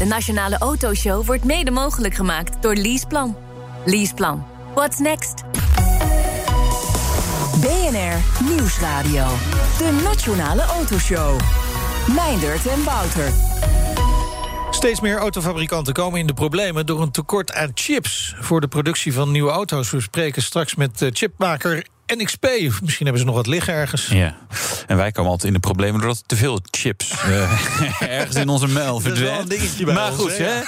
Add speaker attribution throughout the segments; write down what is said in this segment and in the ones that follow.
Speaker 1: De Nationale Autoshow wordt mede mogelijk gemaakt door Leaseplan. Leaseplan. What's next?
Speaker 2: BNR Nieuwsradio. De Nationale Autoshow. Meindert en Wouter.
Speaker 3: Steeds meer autofabrikanten komen in de problemen door een tekort aan chips voor de productie van nieuwe auto's. We spreken straks met eh, chipmaker NXP. Misschien hebben ze nog wat liggen ergens.
Speaker 4: Ja. En wij komen altijd in de problemen doordat te veel chips uh, ergens in onze mail verdwijnt. Maar goed, hè?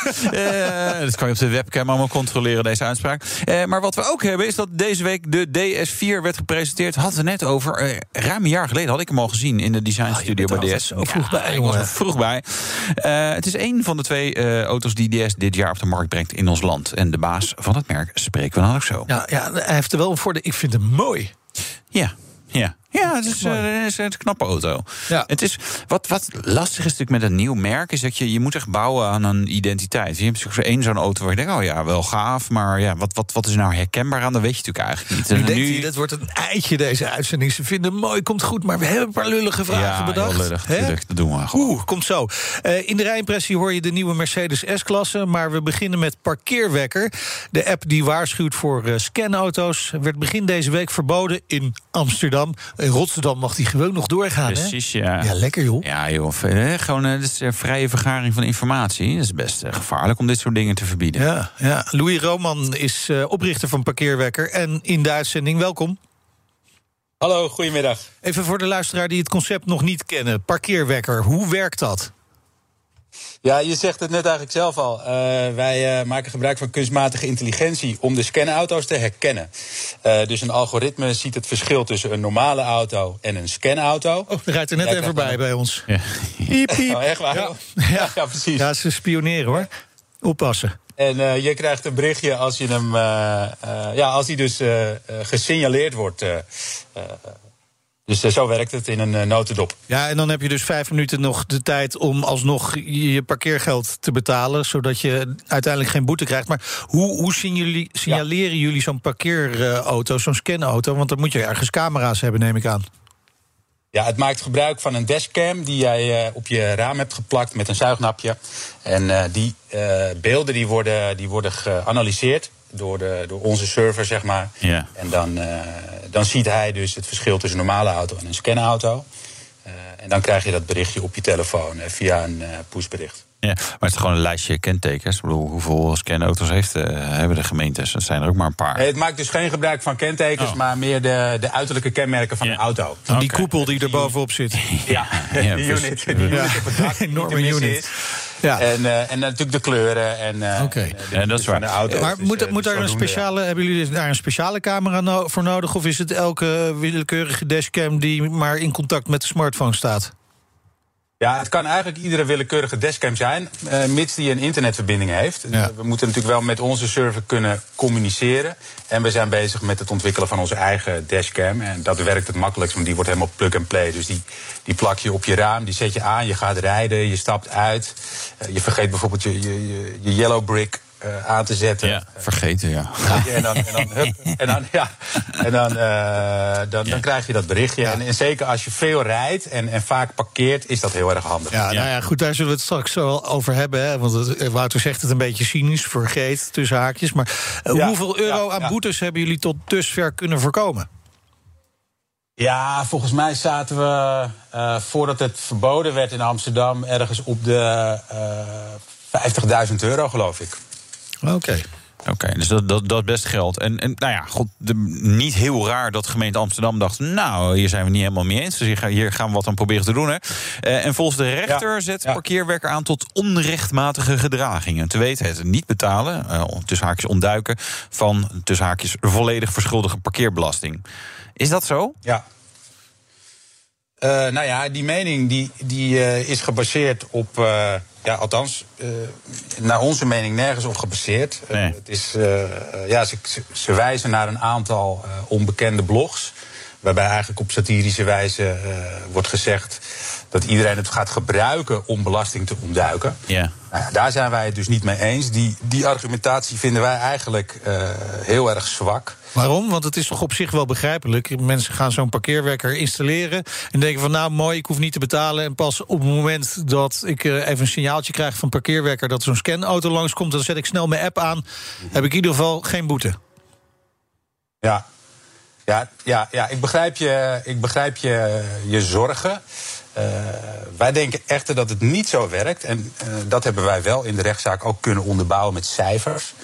Speaker 4: Uh, dat kan je op de webcam allemaal controleren, deze uitspraak. Uh, maar wat we ook hebben is dat deze week de DS4 werd gepresenteerd. Hadden we net over. ruim een jaar geleden had ik hem al gezien in de design studio oh, bij DS.
Speaker 3: Zo vroeg ja, bij,
Speaker 4: ik was er vroeg bij. het is een van de twee auto's die DS dit jaar op de markt brengt in ons land. En de baas van het merk spreken we dan ook zo.
Speaker 3: Ja, ja hij heeft er wel voor de. Ik vind hem mooi.
Speaker 4: Ja, ja. Ja, het is, uh, het is een knappe auto. Ja. Het is, wat, wat lastig is natuurlijk met een nieuw merk... is dat je, je moet echt bouwen aan een identiteit. Je hebt zo één zo'n auto waar je denkt... oh ja, wel gaaf, maar ja, wat, wat, wat is nou herkenbaar aan? Dat weet je natuurlijk eigenlijk niet.
Speaker 3: Nu, denkt dat wordt een eitje deze uitzending. Ze vinden mooi, komt goed, maar we hebben een paar lullige vragen
Speaker 4: ja,
Speaker 3: bedacht.
Speaker 4: lullig, natuurlijk. Dat doen we gewoon.
Speaker 3: Oeh, komt zo. Uh, in de rijimpressie hoor je de nieuwe Mercedes S-klasse... maar we beginnen met Parkeerwekker. De app die waarschuwt voor uh, scanauto's... werd begin deze week verboden in Amsterdam. In Rotterdam mag die gewoon nog doorgaan.
Speaker 4: Precies, ja.
Speaker 3: Ja, lekker joh.
Speaker 4: Ja, joh. Gewoon uh, is, vrije vergaring van informatie. Dat is best gevaarlijk om dit soort dingen te verbieden.
Speaker 3: Ja, ja. Louis Roman is oprichter van Parkeerwekker. En in de uitzending, welkom.
Speaker 5: Hallo, goedemiddag.
Speaker 3: Even voor de luisteraar die het concept nog niet kennen. Parkeerwekker, hoe werkt dat?
Speaker 5: Ja, je zegt het net eigenlijk zelf al. Uh, wij uh, maken gebruik van kunstmatige intelligentie om de scanauto's te herkennen. Uh, dus een algoritme ziet het verschil tussen een normale auto en een scanauto.
Speaker 3: Oh, er rijdt er net even bij bij ons. Ja.
Speaker 5: Piep, piep. Oh, echt waar? Ja. Ja. ja, precies.
Speaker 3: Ja, ze spioneren hoor. Oppassen.
Speaker 5: En uh, je krijgt een berichtje als je hem, uh, uh, ja, als hij dus gesignaleerd wordt dus eh, zo werkt het in een uh, notendop.
Speaker 3: Ja, en dan heb je dus vijf minuten nog de tijd om alsnog je parkeergeld te betalen, zodat je uiteindelijk geen boete krijgt. Maar hoe, hoe jullie, signaleren jullie zo'n parkeerauto, zo'n scanauto? Want dan moet je ergens camera's hebben, neem ik aan.
Speaker 5: Ja, het maakt gebruik van een dashcam die jij uh, op je raam hebt geplakt met een zuignapje. En die beelden die worden, die worden geanalyseerd door, de, door onze server, zeg maar. Ja. En dan, uh, dan ziet hij dus het verschil tussen een normale auto en een scanauto. Uh, en dan krijg je dat berichtje op je telefoon uh, via een pushbericht.
Speaker 4: Ja, maar het is gewoon een lijstje kentekens. Ik bedoel, hoeveel scanauto's heeft, hebben de gemeentes? Dat zijn er ook maar een paar.
Speaker 5: het maakt dus geen gebruik van kentekens, oh. maar meer de, de uiterlijke kenmerken van ja. een auto.
Speaker 3: Die koepel die er bovenop zit.
Speaker 5: Ja, ja, die unit. Die unit op het dak.
Speaker 3: Enorme unit.
Speaker 5: Ja. En, uh, en natuurlijk de kleuren. En, uh,
Speaker 4: okay. en dat is waar.
Speaker 5: De auto.
Speaker 3: Maar dus, moet, moet daar een speciale, hebben jullie daar een speciale camera no voor nodig? Of is het elke willekeurige dashcam die maar in contact met de smartphone staat?
Speaker 5: Ja, het kan eigenlijk iedere willekeurige dashcam zijn, uh, mits die een internetverbinding heeft. Ja. We moeten natuurlijk wel met onze server kunnen communiceren. En we zijn bezig met het ontwikkelen van onze eigen dashcam. En dat werkt het makkelijkst, want die wordt helemaal plug-and-play. Dus die, die plak je op je raam, die zet je aan, je gaat rijden, je stapt uit. Uh, je vergeet bijvoorbeeld je, je, je, je yellow brick uh, aan te zetten.
Speaker 4: Ja, vergeten, ja.
Speaker 5: En dan, en dan, hup, en dan, ja, en dan, uh, dan, dan krijg je dat berichtje. En, en, zeker als je veel rijdt en, en vaak parkeert, is dat heel erg handig.
Speaker 3: Ja, nou ja, goed, daar zullen we het straks zo over hebben. Hè, want het, Wouter zegt het een beetje cynisch, vergeet, tussen haakjes. Maar uh, hoeveel euro aan boetes hebben jullie tot dusver kunnen voorkomen?
Speaker 5: Ja, volgens mij zaten we, uh, voordat het verboden werd in Amsterdam, ergens op de uh, 50.000 euro, geloof ik.
Speaker 3: Oké.
Speaker 4: Oké, dus dat, dat, dat is best geld. En, en nou ja, god, de, niet heel raar dat gemeente Amsterdam dacht... nou, hier zijn we niet helemaal mee eens, dus hier, hier gaan we wat aan proberen te doen. Hè. Uh, en volgens de rechter zet ja. parkeerwerker aan tot onrechtmatige gedragingen. Te weten het niet betalen, uh, tussen haakjes ontduiken... van tussen haakjes volledig verschuldige parkeerbelasting. Is dat zo?
Speaker 5: Ja. Uh, nou ja, die mening die, die is gebaseerd op ja, althans, naar onze mening nergens op gebaseerd. Eh, nee. Het is, ja, ze, ze, wijzen naar een aantal onbekende blogs. Waarbij eigenlijk op satirische wijze wordt gezegd dat iedereen het gaat gebruiken om belasting te ontduiken.
Speaker 4: Ja.
Speaker 5: Nou ja, daar zijn wij het dus niet mee eens. Die, die argumentatie vinden wij eigenlijk heel erg zwak.
Speaker 3: Waarom? Want het is toch op zich wel begrijpelijk. Mensen gaan zo'n parkeerwekker installeren en denken van nou mooi, ik hoef niet te betalen. En pas op het moment dat ik even een signaaltje krijg van parkeerwekker dat zo'n scanauto langskomt, dan zet ik snel mijn app aan. Heb ik in ieder geval geen boete.
Speaker 5: Ja, ja, ja, ja ik begrijp je, ik begrijp je, je zorgen. Uh, wij denken echter dat het niet zo werkt. En uh, dat hebben wij wel in de rechtszaak ook kunnen onderbouwen met cijfers.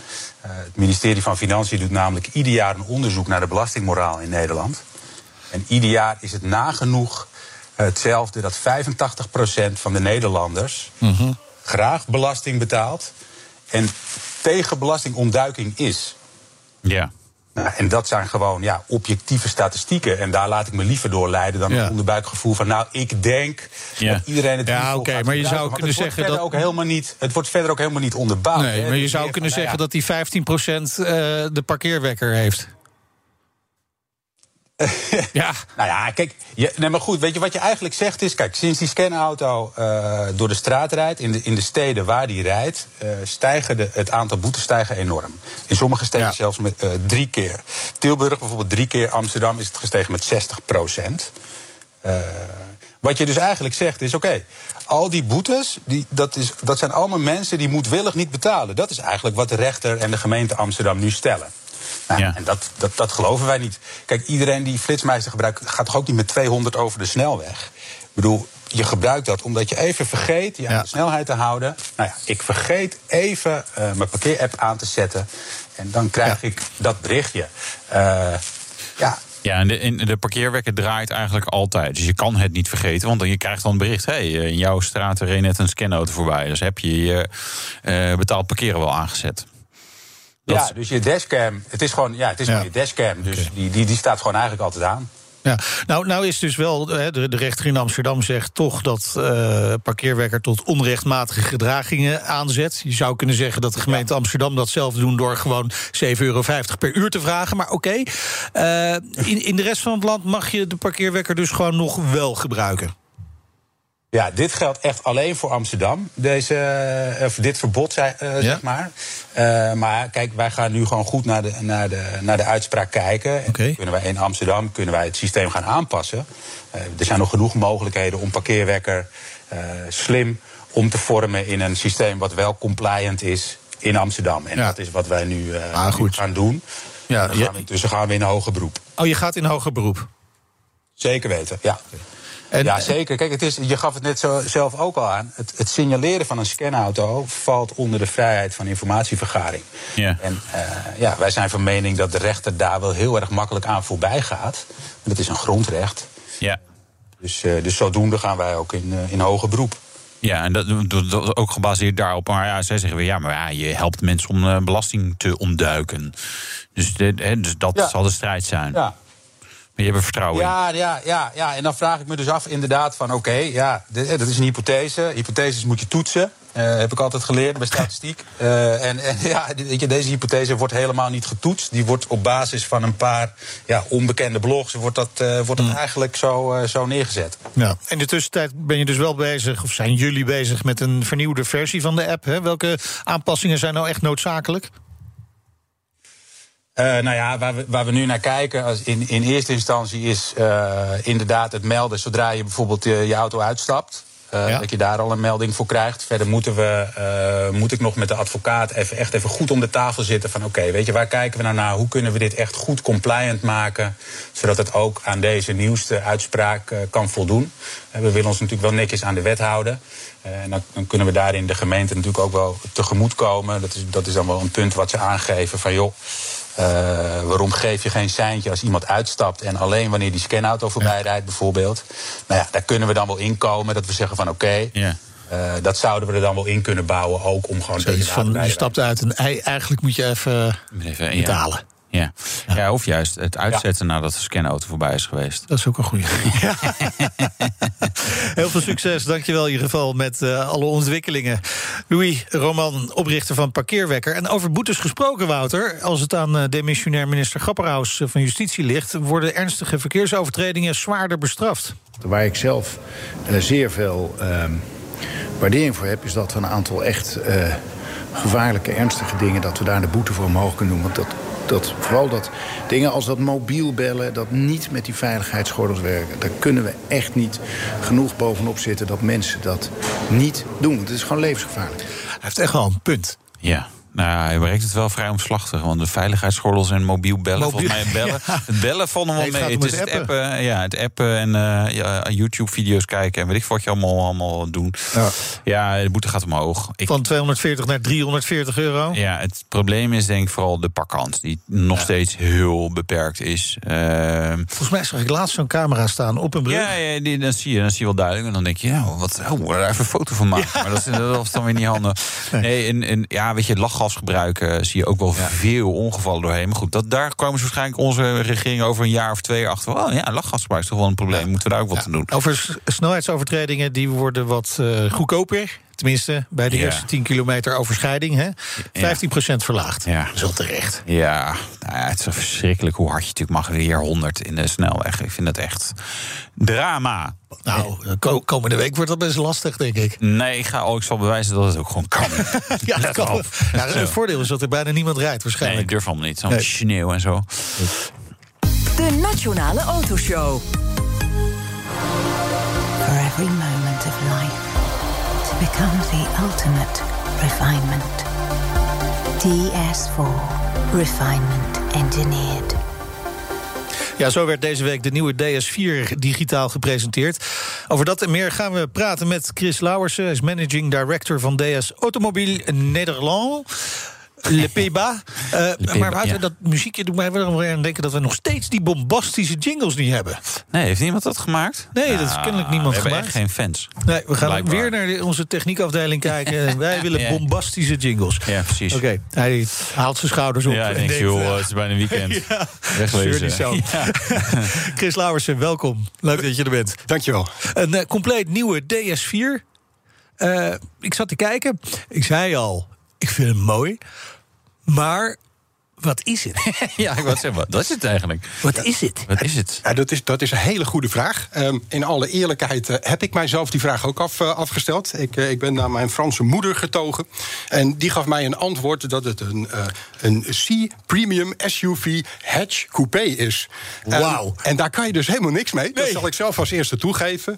Speaker 5: Uh, het ministerie van Financiën doet namelijk ieder jaar een onderzoek naar de belastingmoraal in Nederland. En ieder jaar is het nagenoeg hetzelfde dat 85% van de Nederlanders -hmm. graag belasting betaalt en tegen belastingontduiking is.
Speaker 4: Ja.
Speaker 5: Nou, en dat zijn gewoon ja, objectieve statistieken. En daar laat ik me liever door leiden dan ja. een onderbuikgevoel van... nou, ik denk
Speaker 3: ja.
Speaker 5: dat iedereen het
Speaker 3: Ja, oké, okay, maar je zou kunnen zeggen
Speaker 5: dat... Ook helemaal niet, het wordt verder ook helemaal niet onderbouwd.
Speaker 3: Nee, maar je zou kunnen zeggen dat die 15% uh, de parkeerwekker heeft.
Speaker 5: Ja. Nou ja, kijk, je, nee, maar goed, weet je wat je eigenlijk zegt is... kijk, sinds die scanauto uh, door de straat rijdt, in de, in de steden waar die rijdt... Uh, stijgen de, het aantal boetes stijgen enorm. In sommige steden ja. zelfs met uh, drie keer. Tilburg bijvoorbeeld drie keer, Amsterdam is het gestegen met 60 procent. wat je dus eigenlijk zegt is, oké, okay, al die boetes, die, dat, is, dat zijn allemaal mensen die moedwillig niet betalen. Dat is eigenlijk wat de rechter en de gemeente Amsterdam nu stellen. Nou, ja. En dat, dat, dat geloven wij niet. Kijk, iedereen die flitsmeister gebruikt, gaat toch ook niet met 200 over de snelweg? Ik bedoel, je gebruikt dat omdat je even vergeet je aan ja. de snelheid te houden. Nou ja, ik vergeet even uh, mijn parkeerapp aan te zetten. En dan krijg ja. ik dat berichtje. Uh, ja,
Speaker 4: ja, en de, de parkeerwekker draait eigenlijk altijd. Dus je kan het niet vergeten, want je krijgt dan een bericht... hé, hey, in jouw straat reed net een scanauto voorbij. Dus heb je je uh, betaald parkeren wel aangezet.
Speaker 5: Ja, dus je dashcam, het is gewoon, ja, het is gewoon je dashcam. Dus okay. die, die, die staat gewoon eigenlijk altijd aan.
Speaker 3: Ja, nou, nou is dus wel, de, de rechter in Amsterdam zegt toch dat uh, parkeerwekker tot onrechtmatige gedragingen aanzet. Je zou kunnen zeggen dat de gemeente ja. Amsterdam dat zelf doen door gewoon 7,50 euro per uur te vragen. Maar oké, okay. uh, in, in de rest van het land mag je de parkeerwekker dus gewoon nog wel gebruiken.
Speaker 5: Ja, dit geldt echt alleen voor Amsterdam, deze, of dit verbod, uh, ja? zeg maar. Uh, maar kijk, wij gaan nu gewoon goed naar de, naar de, naar de uitspraak kijken.
Speaker 3: Okay.
Speaker 5: Kunnen wij in Amsterdam kunnen wij het systeem gaan aanpassen. Uh, er zijn nog genoeg mogelijkheden om parkeerwekker slim om te vormen in een systeem wat wel compliant is in Amsterdam. En ja. dat is wat wij nu,
Speaker 3: ah,
Speaker 5: nu gaan doen.
Speaker 3: Ja,
Speaker 5: gaan we, dus gaan we in hoger beroep.
Speaker 3: Oh, je gaat in hoger beroep?
Speaker 5: Zeker weten, ja. Okay. En, ja, zeker. Kijk, het is, je gaf het net zo zelf ook al aan. Het, het signaleren van een scanauto valt onder de vrijheid van informatievergaring.
Speaker 4: Ja.
Speaker 5: En uh, ja, wij zijn van mening dat de rechter daar wel heel erg makkelijk aan voorbij gaat. Dat is een grondrecht.
Speaker 4: Ja.
Speaker 5: Dus, uh, dus zodoende gaan wij ook in, uh, in hoger beroep.
Speaker 4: Ja, en dat, dat, ook gebaseerd daarop. Maar ja, zij zeggen weer, ja, maar ja, je helpt mensen om belasting te ontduiken. Dus, de, dus dat ja. zal de strijd zijn.
Speaker 5: Ja.
Speaker 4: Maar je hebt er vertrouwen
Speaker 5: ja,
Speaker 4: in.
Speaker 5: Ja, ja, ja, en dan vraag ik me dus af inderdaad van... oké, okay, ja, dit, dat is een hypothese. Hypotheses moet je toetsen. Uh, heb ik altijd geleerd bij statistiek. Uh, en, en ja, weet je, deze hypothese wordt helemaal niet getoetst. Die wordt op basis van een paar ja, onbekende blogs... wordt dat, uh, wordt dat mm. eigenlijk zo, zo neergezet.
Speaker 3: Ja. In de tussentijd ben je dus wel bezig... of zijn jullie bezig met een vernieuwde versie van de app. Hè? Welke aanpassingen zijn nou echt noodzakelijk?
Speaker 5: Uh, nou ja, waar we, waar we nu naar kijken als in, in eerste instantie is uh, inderdaad het melden zodra je bijvoorbeeld je, je auto uitstapt. Ja. Dat je daar al een melding voor krijgt. Verder moeten we, moet ik nog met de advocaat even, echt even goed om de tafel zitten. Van oké, okay, weet je, waar kijken we nou naar? Hoe kunnen we dit echt goed compliant maken? Zodat het ook aan deze nieuwste uitspraak kan voldoen. we willen ons natuurlijk wel netjes aan de wet houden. en dan, dan, kunnen we daarin de gemeente natuurlijk ook wel tegemoet komen. Dat is, dat is dan wel een punt wat ze aangeven van joh. Uh, waarom geef je geen seintje als iemand uitstapt en alleen wanneer die scanauto voorbij rijdt, bijvoorbeeld? Nou ja, daar kunnen we dan wel inkomen dat we zeggen van oké. Okay, uh, dat zouden we er dan wel in kunnen bouwen, ook om gewoon.
Speaker 3: Zoiets van je stapt uit en eigenlijk moet je even,
Speaker 4: even
Speaker 3: betalen.
Speaker 4: Ja. Ja, of juist het uitzetten nadat de scanauto voorbij is geweest.
Speaker 3: Dat is ook een goede. Heel veel succes, dankjewel in ieder geval met uh, alle ontwikkelingen. Louis Roman, oprichter van Parkeerwekker. En over boetes gesproken, Wouter. Als het aan uh, demissionair minister Grapperhaus van Justitie ligt... worden ernstige verkeersovertredingen zwaarder bestraft.
Speaker 6: Waar ik zelf uh, zeer veel ehm, waardering voor heb... is dat we een aantal echt gevaarlijke, ernstige dingen... dat we daar de boete voor omhoog kunnen doen. Want dat dat, vooral dat dingen als dat mobiel bellen, dat niet met die veiligheidsgordels werken. Daar kunnen we echt niet genoeg bovenop zitten dat mensen dat niet doen. Het is gewoon levensgevaarlijk.
Speaker 3: Hij heeft echt wel een punt.
Speaker 4: Ja. Nou, hij brengt het wel vrij omslachtig. Want de veiligheidsgordels en mobiel bellen. Mobiel, volgens mij bellen. Het bellen vonden we wel mee. Het, is het appen. Ja, het appen en uh, ja, YouTube-video's kijken. En weet ik wat je allemaal, allemaal doen. Ja. ja, de boete gaat omhoog.
Speaker 3: Ik, Van 240 naar 340 euro?
Speaker 4: Ja, het probleem is denk ik vooral de pakkant. Die nog steeds heel beperkt is.
Speaker 3: Uh, volgens mij zag ik laatst zo'n camera staan op een brug.
Speaker 4: Ja, ja die, dan, zie je, dan zie je wel duidelijk. En dan denk je, ja, wat, oh, daar even een foto van maken. Maar dat is, dat is dan weer niet handig. Nee, nee en, en, ja, weet je, lachgas gebruiken, zie je ook wel veel ongevallen doorheen. Maar goed, dat, daar komen ze waarschijnlijk onze regering over een jaar of twee achter. Oh ja, lachgasgebruik is toch wel een probleem. Moeten we daar ook wat aan doen?
Speaker 3: Over snelheidsovertredingen, die worden wat uh, goedkoper. Tenminste, bij de eerste 10 kilometer overschrijding. Hè? 15% verlaagd. Ja. Dat is wel terecht.
Speaker 4: Ja, nou ja, het is verschrikkelijk hoe hard je natuurlijk mag. Weer 100 in de snelweg. Ik vind het echt drama.
Speaker 3: Nou, komende week wordt dat best lastig, denk ik.
Speaker 4: Nee, ik, ga, oh, ik zal bewijzen dat het ook gewoon kan.
Speaker 3: ja, dat kan. Ja, het voordeel is dat er bijna niemand rijdt, waarschijnlijk.
Speaker 4: Nee, ik durf allemaal niet. Zo'n nee. sneeuw en zo.
Speaker 2: De Nationale Autoshow.
Speaker 7: For every moment of life. Become the ultimate refinement. DS4 Refinement Engineered.
Speaker 3: Ja, zo werd deze week de nieuwe DS4 digitaal gepresenteerd. Over dat en meer gaan we praten met Chris Lauwersen. Is managing director van DS Automobiel Nederland. Le Pays-Bas. Uh, maar Wouter, dat muziekje doet mij wel aan denken dat we nog steeds die bombastische jingles niet hebben.
Speaker 4: Nee, heeft niemand dat gemaakt?
Speaker 3: Nee, dat is nou, kennelijk niemand
Speaker 4: we
Speaker 3: gemaakt.
Speaker 4: We geen fans.
Speaker 3: Nee, we gaan weer naar onze techniekafdeling kijken. Wij willen bombastische jingles.
Speaker 4: Ja, precies.
Speaker 3: Oké, hij haalt zijn schouders op.
Speaker 4: Ja, en denkt, joh, eh, het is bijna weekend. ja,
Speaker 3: Wegwezen. Ja. Chris Lauwersen, welkom. Leuk dat je er bent.
Speaker 8: Dankjewel.
Speaker 3: Een uh, compleet nieuwe DS4. Uh, ik zat te kijken. Ik zei al, ik vind hem mooi. Maar wat is het?
Speaker 4: ja, ik wat zeggen, wat is het eigenlijk?
Speaker 3: Wat is het?
Speaker 4: Wat is het?
Speaker 8: Ja, dat, is, dat is een hele goede vraag. Um, in alle eerlijkheid uh, heb ik mijzelf die vraag ook af, uh, afgesteld. Ik, uh, ik ben naar mijn Franse moeder getogen. En die gaf mij een antwoord dat het een, een C-Premium SUV hatch coupé is.
Speaker 3: Wauw.
Speaker 8: Um, en daar kan je dus helemaal niks mee. Nee. Dat zal ik zelf als eerste toegeven.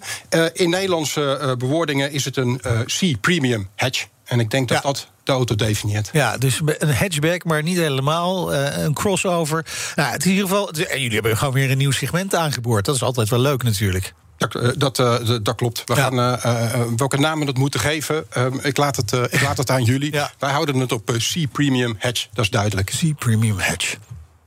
Speaker 8: in Nederlandse bewoordingen is het een C-Premium hatch. En ik denk dat ja. dat de auto definieert.
Speaker 3: Ja, dus een hatchback, maar niet helemaal. Uh, een crossover. Nou, het is in ieder geval. En jullie hebben gewoon weer een nieuw segment aangeboord. Dat is altijd wel leuk natuurlijk.
Speaker 8: Dat, uh, dat, uh, dat, klopt. We ja. gaan, welke namen dat moeten geven, ehm, ik, laat het, ik laat het aan jullie. Ja. Wij houden het op C-Premium Hatch, dat is duidelijk.
Speaker 3: C-Premium Hatch.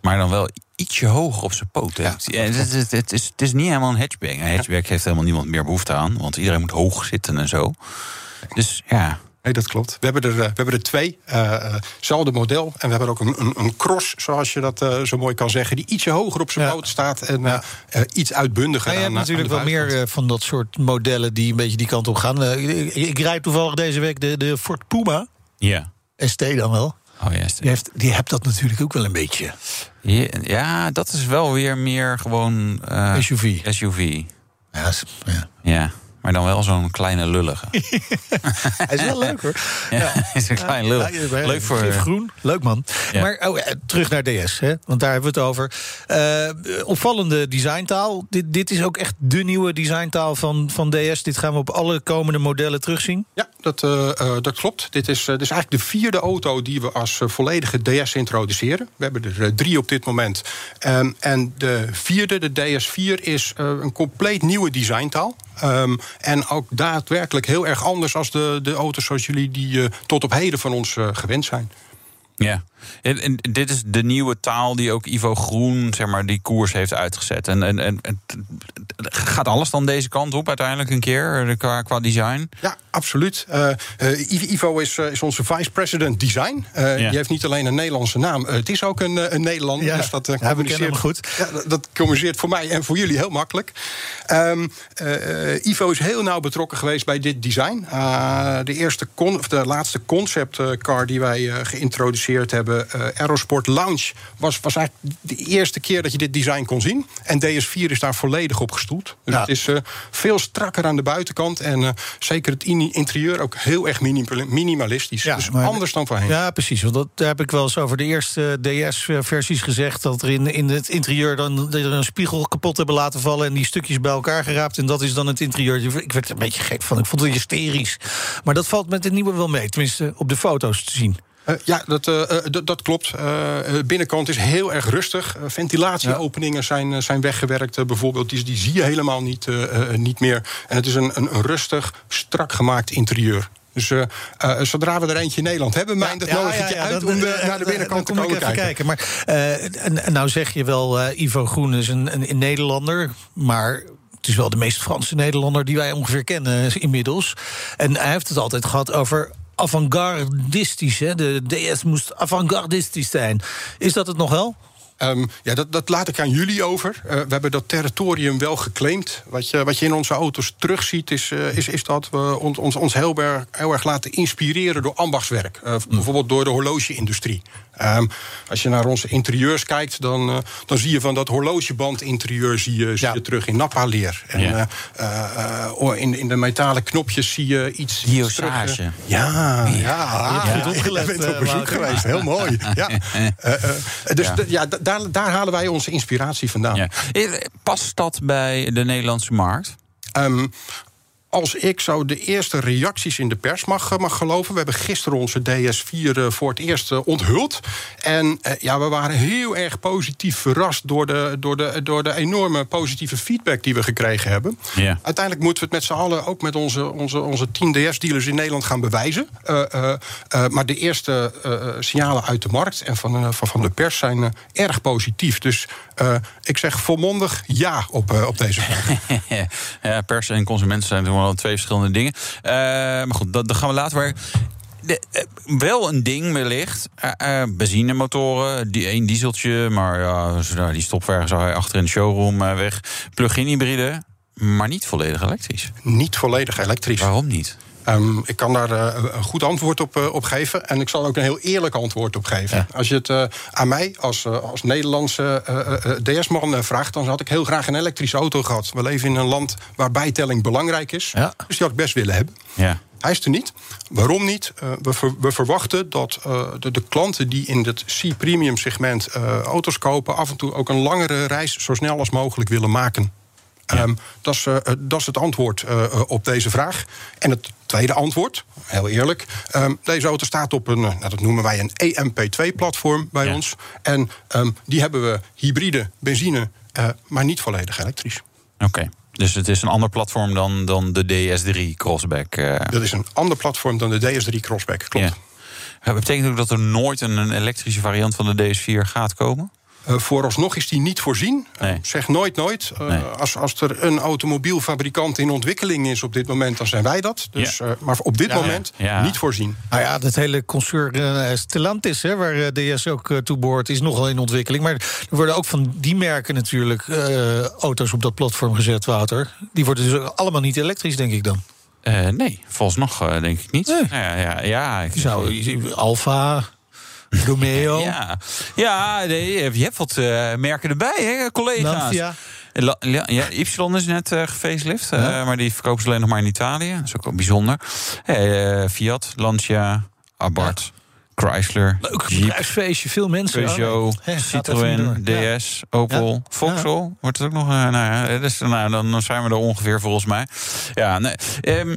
Speaker 4: Maar dan wel ietsje hoger op zijn poten. Ja. Het, het, het, is, het is niet helemaal een hatchback. Een hatchback heeft helemaal niemand meer behoefte aan. Want iedereen moet hoog zitten en zo. Dus ja,
Speaker 8: Nee, dat klopt. We hebben er, we hebben er twee. Hetzelfde uh, model. En we hebben ook een, een, een cross, zoals je dat uh, zo mooi kan zeggen... die ietsje hoger op zijn ja. poot staat en ja. uh, iets uitbundiger.
Speaker 3: Maar je hebt natuurlijk wel meer van dat soort modellen... die een beetje die kant op gaan. ik, ik rijd toevallig deze week de, de Ford Puma.
Speaker 4: Ja.
Speaker 3: ST dan wel.
Speaker 4: Oh, ja,
Speaker 3: die, heeft, die hebt dat natuurlijk ook wel een beetje.
Speaker 4: Ja, ja dat is wel weer meer gewoon...
Speaker 3: SUV.
Speaker 4: SUV.
Speaker 3: Ja, ja.
Speaker 4: Maar dan wel zo'n kleine lullige.
Speaker 3: Hij is wel leuk hoor.
Speaker 4: Ja, is een klein lullig. Ja, leuk voor
Speaker 3: groen, leuk man. Ja. Maar oh, terug naar DS, hè? want daar hebben we het over. Uh, opvallende designtaal. Dit, dit is ook echt de nieuwe designtaal van, van DS. Dit gaan we op alle komende modellen terugzien.
Speaker 8: Ja, dat, uh, uh, dat klopt. Dit is, dit is eigenlijk de vierde auto die we als volledige DS introduceren. We hebben er drie op dit moment. Um, en de vierde, de DS4, is een compleet nieuwe designtaal. Um, en ook daadwerkelijk heel erg anders als de, de auto's zoals jullie die uh, tot op heden van ons uh, gewend zijn.
Speaker 4: Ja, En, en dit is de nieuwe taal die ook Ivo Groen, zeg maar, die koers heeft uitgezet. En, en, en, gaat alles dan deze kant op uiteindelijk een keer eh, qua, qua design?
Speaker 8: Ja, absoluut. Uh, uh, Ivo is, uh, is onze vice president design. Ja. Die heeft niet alleen een Nederlandse naam, het is ook een, een Nederlander.
Speaker 3: Ja,
Speaker 8: dus dat
Speaker 3: ja, communiceert
Speaker 8: goed. Ja, dat, dat, communiceert voor mij en voor jullie heel makkelijk. Um, Ivo is heel nauw betrokken geweest bij dit design. de, eerste con, of de laatste conceptcar die wij geïntroduceerd hebben, Aerosport Lounge, was, was eigenlijk de eerste keer dat je dit design kon zien. En DS4 is daar volledig op gestoeld. Dus het is veel strakker aan de buitenkant en zeker het interieur ook heel erg minimalistisch. Ja, dus maar, anders dan voorheen.
Speaker 3: Ja, precies. Want dat heb ik wel eens over de eerste DS-versies gezegd. Dat er in, in het interieur dan er een spiegel kapot hebben laten vallen. En die stukjes bij elkaar geraapt. En dat is dan het interieur. Ik werd er een beetje gek van. Ik vond het hysterisch. Maar dat valt met de nieuwe wel mee. Tenminste, op de foto's te zien.
Speaker 8: Uh, ja, dat, uh, dat klopt. Uh, binnenkant is heel erg rustig. ventilatieopeningen ja. zijn, zijn weggewerkt, bijvoorbeeld. Die, die zie je helemaal niet, niet meer. En het is een, een rustig, strak gemaakt interieur. Dus uh, uh, zodra we er eentje in Nederland hebben, mijn dat ja, nodig ja, ja, uit om de, naar de binnenkant te komen
Speaker 3: kijken. kijken. Maar uh, nou zeg je wel, Ivo Groen is een, een, een, Nederlander, maar het is wel de meest Franse Nederlander die wij ongeveer kennen inmiddels. En hij heeft het altijd gehad over avant-gardistisch. De DS moest avant-gardistisch zijn. Is dat het nog wel?
Speaker 8: Um, ja, dat, dat laat ik aan jullie over. Uh, we hebben dat territorium wel geclaimd. Wat je, wat je in onze auto's terugziet, is, uh, is, is dat we ons, ons, ons heel, erg, heel erg laten inspireren door ambachtswerk. Mm. Bijvoorbeeld door de horloge-industrie. Um, als je naar onze interieurs kijkt, dan, dan zie je van dat horlogeband-interieur zie je, zie ja. je terug in Nappa-leer. En ja. in, in de metalen knopjes zie je iets.
Speaker 4: Diosage.
Speaker 8: Ja, ja, opgelet. Bent op bezoek geweest, heel mooi. Ja. dus ja, daar, daar halen wij onze inspiratie vandaan.
Speaker 4: Past dat bij de Nederlandse markt?
Speaker 8: Um, als ik zo de eerste reacties in de pers mag, eh, mag geloven. We hebben gisteren onze DS4 eh, voor het eerst eh, onthuld. En ja, we waren heel erg positief verrast door de, door, de, door de enorme positieve feedback die we gekregen hebben. Ja. Uiteindelijk moeten we het met z'n allen ook met onze, onze, onze 10 DS-dealers in Nederland gaan bewijzen. Uh, uh, uh, maar de eerste signalen uit de markt en van, van, van de pers zijn erg positief. Dus ik zeg volmondig ja op, op deze vraag.
Speaker 4: ja, pers en consumenten zijn wel twee verschillende dingen. Uh, maar goed, dat, dat gaan we later. Maar de, uh, wel een ding wellicht. Uh, benzinemotoren, die één dieseltje, maar ja, die stopt ergens achter in de showroom weg. Plug-in hybride, maar niet volledig elektrisch.
Speaker 8: Niet volledig elektrisch.
Speaker 4: Waarom niet?
Speaker 8: Um, ik kan daar uh, een goed antwoord op, uh, op, geven. En ik zal ook een heel eerlijk antwoord op geven. Ja. Als je het uh, aan mij als, als Nederlandse DS-man vraagt... dan had ik heel graag een elektrische auto gehad. We leven in een land waar bijtelling belangrijk is. Ja. Dus die had ik best willen hebben. Ja. Hij is er niet. Waarom niet? we, ver, we, verwachten dat de, de, klanten die in het C-premium segment auto's kopen... af en toe ook een langere reis zo snel als mogelijk willen maken. Ja. Um, dat, is, dat is het antwoord op deze vraag. En het tweede antwoord, heel eerlijk. Um, deze auto staat op een, nou, dat noemen wij een EMP2-platform bij ja. ons. En um, die hebben we hybride, benzine, uh, maar niet volledig elektrisch.
Speaker 4: Oké. Okay. Dus het is een ander platform dan, dan de DS3 Crossback? Uh...
Speaker 8: Dat is een ander platform dan de DS3 Crossback, klopt. Ja.
Speaker 4: Betekent ook dat er nooit een, een elektrische variant van de DS4 gaat komen?
Speaker 8: Uh, vooralsnog is die niet voorzien. Nee. Uh, zeg nooit nooit. Uh, nee. als, als er een automobielfabrikant in ontwikkeling is op dit moment, dan zijn wij dat. Dus, ja. maar op dit ja, moment ja. niet voorzien.
Speaker 3: Nou ja, het hele concern Stellantis, hè, waar DS ook toe behoort, is nogal in ontwikkeling. Maar er worden ook van die merken natuurlijk auto's op dat platform gezet, Wouter. Die worden dus allemaal niet elektrisch, denk ik dan.
Speaker 4: nee, volgens nog denk ik niet. Nee. Ja, ja, ja, ik
Speaker 3: zou Alfa. Romeo.
Speaker 4: ja, ja nee, je hebt wat uh, merken erbij, hè, collega's. Lancia. La, ja, ja, Y is net uh, gefacelift, uh, maar die verkopen ze alleen nog maar in Italië. Dat is ook wel bijzonder. Hey, Fiat, Lancia, Abarth. Ja. Chrysler,
Speaker 3: Leuk bedrijfsfeestje, veel mensen.
Speaker 4: Peugeot, Citroën, DS, Opel. Vauxhall. Wordt het ook nog? Nou ja, dus, nou, dan zijn we er ongeveer volgens mij. Ja, nee. Um,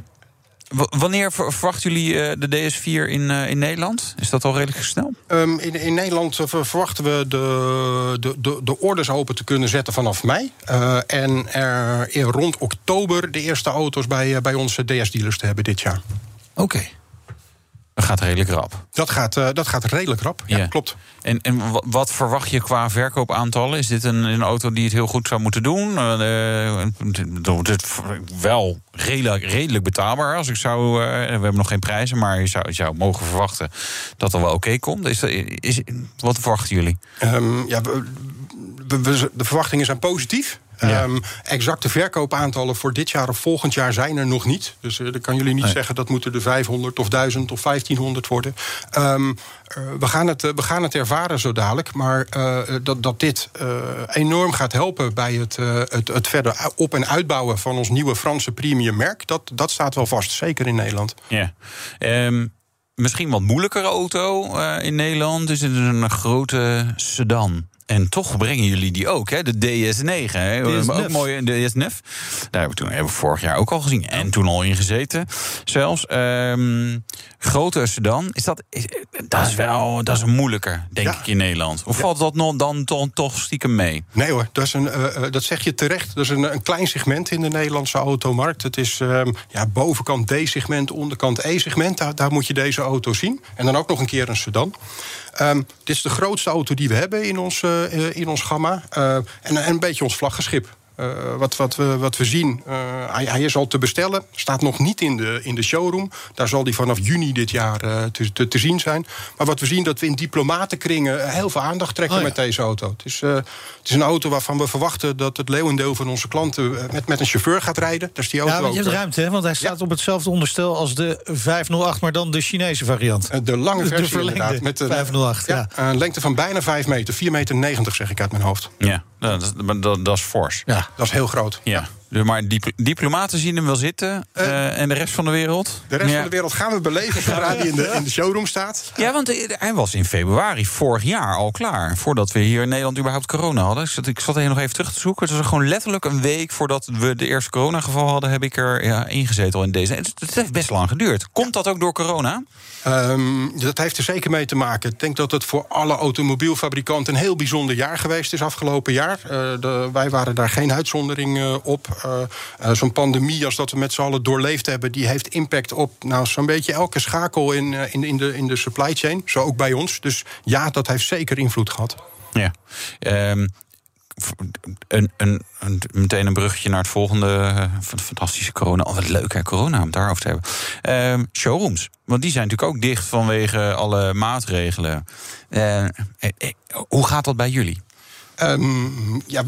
Speaker 4: Wanneer verwachten jullie de DS4 in, in Nederland? Is dat al redelijk snel?
Speaker 8: Um, in, in Nederland verwachten we de, de, de, de orders open te kunnen zetten vanaf mei. Uh, en er in rond oktober de eerste auto's bij, bij onze DS-dealers te hebben dit jaar.
Speaker 3: Oké. Okay.
Speaker 4: Dat gaat redelijk rap.
Speaker 8: Dat gaat, uh, dat gaat redelijk rap, ja, klopt.
Speaker 4: En, en wat verwacht je qua verkoopaantallen? Is dit een, een auto die het heel goed zou moeten doen? Uh, het wel redelijk, redelijk betaalbaar. Als ik zou, uh, we hebben nog geen prijzen, maar je zou, je zou mogen verwachten dat er wel oké komt. Is, is, wat verwachten jullie?
Speaker 8: Um, ja, we, we, de verwachtingen zijn positief. Ja. Um, exacte verkoopaantallen voor dit jaar of volgend jaar zijn er nog niet. Dus uh, dan kan jullie niet nee. zeggen dat moeten er 500 of 1000 of 1500 worden. Um, uh, we, gaan het, uh, we gaan het ervaren zo dadelijk. Maar dat, dat dit enorm gaat helpen bij het, het, het verder op- en uitbouwen van ons nieuwe Franse premium merk, dat, dat staat wel vast. Zeker in Nederland.
Speaker 4: Ja. Um misschien wat moeilijkere auto uh, in Nederland. Dus het is een grote sedan. En toch brengen jullie die ook, hè? De DS9. Hè?
Speaker 3: DS9.
Speaker 4: Ook mooi, de DS9. Daar hebben we toen hebben we vorig jaar ook al gezien. En toen al in gezeten. Zelfs. Um, grote sedan. Is dat, is, dat is wel dat is moeilijker, denk ja. ik, in Nederland. Of ja. valt dat nog, dan toch, toch stiekem mee?
Speaker 8: Nee hoor, dat, is een, uh, dat zeg je terecht. Dat is een, een klein segment in de Nederlandse automarkt. Het is um, ja, bovenkant D-segment, onderkant E-segment. Daar, daar moet je deze auto zien. En dan ook nog een keer een sedan. Um, dit is de grootste auto die we hebben in ons, uh, in ons gamma. En, en een beetje ons vlaggenschip. Uh, wat, wat, we, wat we zien, uh, hij, hij, is al te bestellen. Staat nog niet in de, in de showroom. Daar zal hij vanaf juni dit jaar uh, te, te, te, zien zijn. Maar wat we zien, dat we in diplomatenkringen heel veel aandacht trekken oh, ja. met deze auto. Het is, het is een auto waarvan we verwachten dat het leeuwendeel van onze klanten met, met een chauffeur gaat rijden. Dus die auto
Speaker 3: ja, want je hebt ruimte, hè? want hij staat ja. op hetzelfde onderstel als de 508, maar dan de Chinese variant.
Speaker 8: De lange versie,
Speaker 3: de verlengde
Speaker 8: met
Speaker 3: de 508. Ja,
Speaker 8: ja. Een lengte van bijna 5 meter, 4 meter 90 zeg ik uit mijn hoofd.
Speaker 4: Ja, dat, dat, dat, dat is fors.
Speaker 8: Ja. Dat is heel groot.
Speaker 4: Ja. Maar dipl diplomaten zien hem wel zitten. Uh, uh, en de rest van de wereld?
Speaker 8: De rest ja. van de wereld gaan we beleven zodra hij in de, in de showroom staat.
Speaker 4: Ja, want hij was in februari vorig jaar al klaar. Voordat we hier in Nederland überhaupt corona hadden. Ik zat, ik zat er nog even terug te zoeken. Het was gewoon letterlijk een week voordat we de eerste coronageval hadden... heb ik er ja, ingezeten al in deze. Het, het heeft best lang geduurd. Komt dat ook door corona?
Speaker 8: Um, dat heeft er zeker mee te maken. Ik denk dat het voor alle automobielfabrikanten... een heel bijzonder jaar geweest is afgelopen jaar. Uh, de, wij waren daar geen uitzondering op. Uh, uh, zo'n pandemie als dat we met z'n allen doorleefd hebben... die heeft impact op nou, zo'n beetje elke schakel in, uh, in, in, de, in de supply chain. Zo ook bij ons. Dus ja, dat heeft zeker invloed gehad.
Speaker 4: Ja. Um, een, een, een, meteen een bruggetje naar het volgende fantastische corona. Oh, wat leuk corona, om daarover te hebben. Uh, showrooms, want die zijn natuurlijk ook dicht vanwege alle maatregelen. Eh, eh, hoe gaat dat bij jullie?
Speaker 8: Um, ja,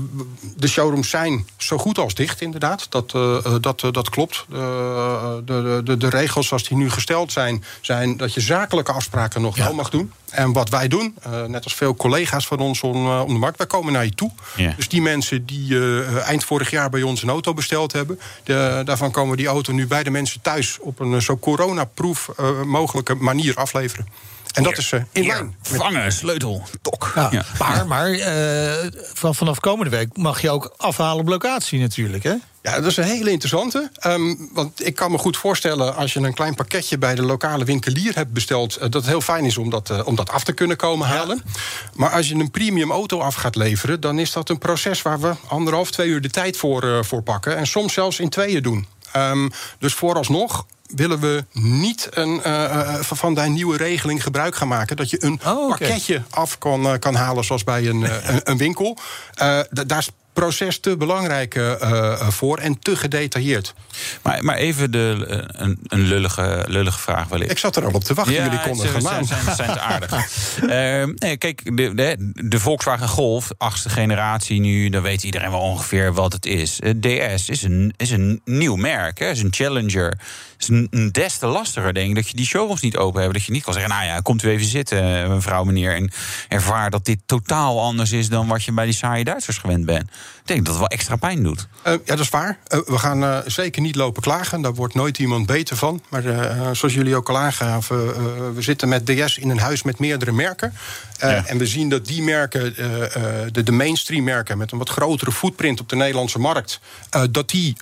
Speaker 8: de showrooms zijn zo goed als dicht, inderdaad. Dat, uh, dat, uh, dat klopt. De, de, de, de, regels zoals die nu gesteld zijn, zijn dat je zakelijke afspraken nog ja. wel mag doen. En wat wij doen, net als veel collega's van ons om, om de markt, wij komen naar je toe.
Speaker 4: Ja.
Speaker 8: Dus die mensen die eind vorig jaar bij ons een auto besteld hebben, de, daarvan komen we die auto nu bij de mensen thuis op een zo coronaproof mogelijke manier afleveren. En dat is uh, in lijn.
Speaker 4: Vangen, sleutel, tok.
Speaker 3: Ja. Ja. Maar, maar uh, van, vanaf komende week mag je ook afhalen op locatie natuurlijk, hè?
Speaker 8: Ja, dat is een hele interessante. Um, want ik kan me goed voorstellen als je een klein pakketje bij de lokale winkelier hebt besteld, uh, dat het heel fijn is om dat, uh, om dat af te kunnen komen halen. Ja. Maar als je een premium auto af gaat leveren, dan is dat een proces waar we anderhalf, twee uur de tijd voor, uh, voor pakken. En soms zelfs in tweeën doen. Um, dus vooralsnog willen we niet een, uh, van die nieuwe regeling gebruik gaan maken. Dat je een oh, okay. pakketje af kan, kan halen, zoals bij een, een, een, winkel. daar is proces te belangrijk uh, voor en te gedetailleerd.
Speaker 4: Maar, maar even de, een, een lullige, lullige vraag wellicht.
Speaker 8: Ik zat er al op te wachten, ja, jullie konden gaan
Speaker 4: zijn, zijn, zijn te aardig. uh, nee, kijk, de, de, de, Volkswagen Golf, achtste generatie nu... dan weet iedereen wel ongeveer wat het is. DS is een, is een nieuw merk, hè, is een Challenger is een des te lastiger, denk ik, dat je die showrooms niet open hebt. Dat je niet kan zeggen, nou ja, komt u even zitten, mevrouw, meneer... en ervaar dat dit totaal anders is dan wat je bij die saaie Duitsers gewend bent. Ik denk dat het wel extra pijn doet.
Speaker 8: Uh, ja, dat is waar. Uh, we gaan uh, zeker niet lopen klagen. Daar wordt nooit iemand beter van. Maar zoals jullie ook al aangaven, we zitten met DS in een huis met meerdere merken. Ja. En we zien dat die merken, de, de mainstream merken... met een wat grotere footprint op de Nederlandse markt... dat die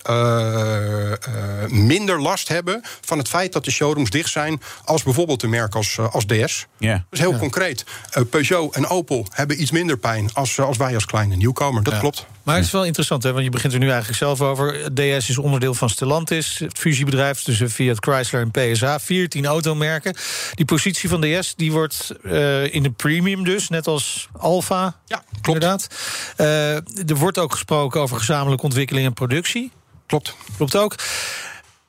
Speaker 8: minder last hebben van het feit dat de showrooms dicht zijn... als bijvoorbeeld een merk als, als DS.
Speaker 4: Ja.
Speaker 8: Dat is heel ja. concreet. Peugeot en Opel hebben iets minder pijn... als, als wij als kleine nieuwkomer. Dat klopt.
Speaker 3: Maar het is wel interessant, hè, want je begint er nu eigenlijk zelf over. DS is onderdeel van Stellantis, het fusiebedrijf tussen Fiat Chrysler en PSA. 14 automerken. Die positie van DS die wordt uh, in de premium dus, net als Alfa.
Speaker 8: Ja, klopt.
Speaker 3: Inderdaad. Uh, er wordt ook gesproken over gezamenlijke ontwikkeling en productie.
Speaker 8: Klopt.
Speaker 3: Klopt ook.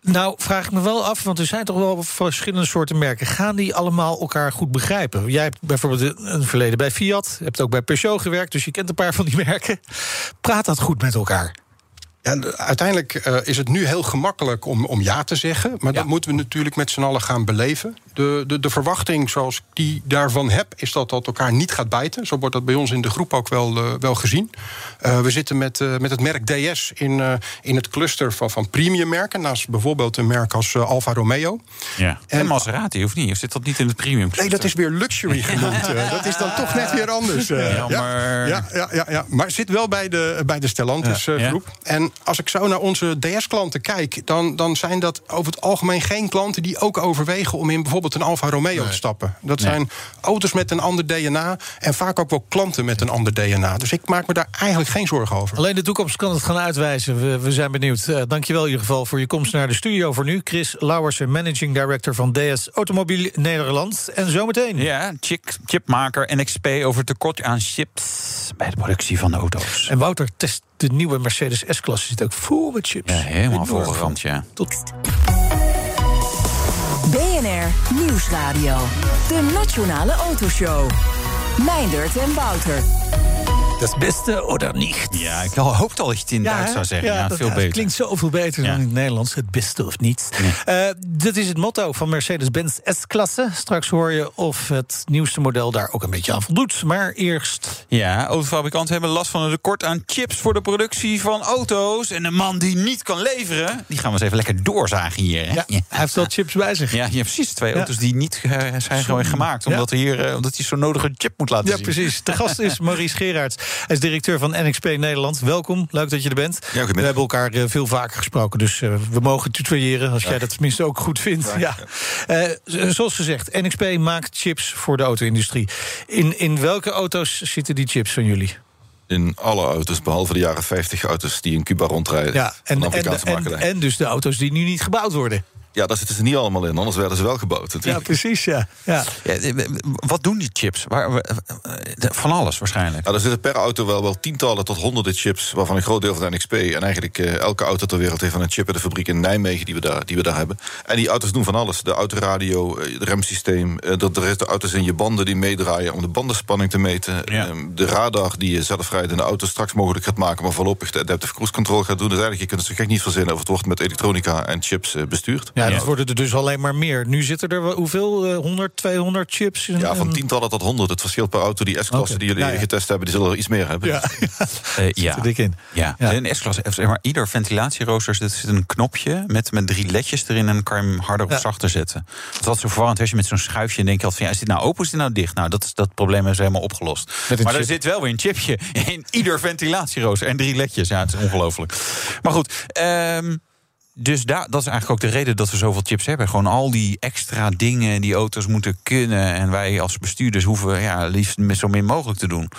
Speaker 3: Nou, vraag ik me wel af, want er zijn toch wel verschillende soorten merken. Gaan die allemaal elkaar goed begrijpen? Jij hebt bijvoorbeeld een verleden bij Fiat, hebt ook bij Peugeot gewerkt, dus je kent een paar van die merken. Praat dat goed met elkaar?
Speaker 8: Ja, uiteindelijk uh, is het nu heel gemakkelijk om, om ja te zeggen. Maar ja. dat moeten we natuurlijk met z'n allen gaan beleven. De, de, de verwachting zoals ik die daarvan heb, is dat dat elkaar niet gaat bijten. Zo wordt dat bij ons in de groep ook wel, uh, wel gezien. Uh, we zitten met, met het merk DS in, in het cluster van, van premium merken. Naast bijvoorbeeld een merk als Alfa Romeo.
Speaker 4: Ja. En, en, Maserati, of niet? Of zit dat niet in het premium cluster?
Speaker 8: Nee, dat is weer luxury genoemd. dat is dan toch net weer anders.
Speaker 4: Jammer.
Speaker 8: Ja, ja, ja, ja, maar het zit wel bij de, bij de Stellantis groep. En als ik zo naar onze DS-klanten kijk, dan, dan zijn dat over het algemeen geen klanten die ook overwegen om in bijvoorbeeld een Alfa Romeo nee. te stappen. Dat nee. zijn auto's met een ander DNA en vaak ook wel klanten met een ander DNA. Dus ik maak me daar eigenlijk geen zorgen over.
Speaker 3: Alleen de toekomst kan het gaan uitwijzen. We, we zijn benieuwd. Uh, dankjewel in ieder geval voor je komst naar de studio voor nu. Chris Lauwersen, managing director van DS Automobiel Nederland. En zometeen.
Speaker 4: Ja, chip, chipmaker NXP over tekort aan chips bij de productie van de auto's.
Speaker 3: En Wouter test de nieuwe Mercedes S-klasse zit ook vol met chips.
Speaker 4: Ja, helemaal volgerand, ja.
Speaker 3: Tot.
Speaker 2: BNR Nieuwsradio. De Nationale Autoshow. Meindert en Wouter.
Speaker 3: Dat beste oder niet?
Speaker 4: Ja, ik hoopte al dat je het in
Speaker 3: ja,
Speaker 4: Duits zou zeggen. Ja,
Speaker 3: ja
Speaker 4: veel
Speaker 3: dat,
Speaker 4: beter.
Speaker 3: Het klinkt zoveel beter dan in het Nederlands. Het beste of niets. Nee. Uh, dit is het motto van Mercedes-Benz S-klasse. Straks hoor je of het nieuwste model daar ook een beetje aan voldoet. Maar eerst...
Speaker 4: Ja, autofabrikanten hebben last van een tekort aan chips... voor de productie van auto's. En een man die niet kan leveren... die gaan we eens even lekker doorzagen hier. Hè?
Speaker 3: Ja, hij heeft wel chips bij zich.
Speaker 4: Ja, ja precies. Twee auto's die niet uh, zijn gewoon gemaakt. Omdat, hier, uh, omdat hij zo'n nodige chip moet laten
Speaker 3: ja,
Speaker 4: zien.
Speaker 3: precies. De gast is Maurice Gerards. Hij is directeur van NXP Nederland. Welkom, leuk dat je er bent.
Speaker 9: Ja,
Speaker 3: we hebben elkaar uh, veel vaker gesproken, dus uh, we mogen tutoyeren... als ja. jij dat tenminste ook goed vindt. Ja. Uh, zoals gezegd, NXP maakt chips voor de auto-industrie. In, in welke auto's zitten die chips van jullie?
Speaker 9: in alle auto's, behalve de jaren 50 auto's die in Cuba rondrijden.
Speaker 3: Ja, en, en, en, en, dus de auto's die nu niet gebouwd worden.
Speaker 9: Ja, daar zitten ze niet allemaal in, anders werden ze wel gebouwd. Natuurlijk.
Speaker 3: Ja, precies, ja. ja.
Speaker 4: ja. Wat doen die chips? Waar, van alles waarschijnlijk.
Speaker 9: Ja, er zitten per auto wel, wel tientallen tot honderden chips... waarvan een groot deel van de NXP... en eigenlijk uh, elke auto ter wereld heeft van een chip... in de fabriek in Nijmegen die we, daar, die we daar hebben. En die auto's doen van alles. De autoradio, het remsysteem... Uh, er is de auto's in je banden die meedraaien... om de bandenspanning te meten.
Speaker 4: Ja.
Speaker 9: Uh, de radar die je zelfrijdende de auto straks mogelijk gaat maken... maar voorlopig de adaptive cruise control gaat doen. Dus eigenlijk, je kunt het zo gek niet verzinnen... of het wordt met elektronica en chips bestuurd.
Speaker 3: Ja, dat worden er dus alleen maar meer. Nu zitten er hoeveel? 100, 200 chips? In,
Speaker 9: ja, van tientallen tot 100. Het verschilt per auto. Die S-klasse okay. die jullie ja, ja. getest hebben, die zullen er iets meer hebben.
Speaker 3: Ja,
Speaker 4: uh, ja.
Speaker 3: dik in.
Speaker 4: Ja. ja. In S-klasse, zeg maar, ieder ventilatierooster zit een knopje met, met drie ledjes erin en dan kan je hem harder of zachter zetten. Dat was zo verwarrend als je met zo'n schuifje en denk je altijd van ja, is dit nou open of is dit nou dicht? Nou, dat, dat probleem is helemaal opgelost. Maar chip. er zit wel weer een chipje in ieder ventilatierooster en drie ledjes. Ja, het is ongelooflijk. Maar goed, um, dus daar, dat is eigenlijk ook de reden dat we zoveel chips hebben. Gewoon al die extra dingen die auto's moeten kunnen. En wij als bestuurders hoeven ja, liefst met zo min mogelijk te doen.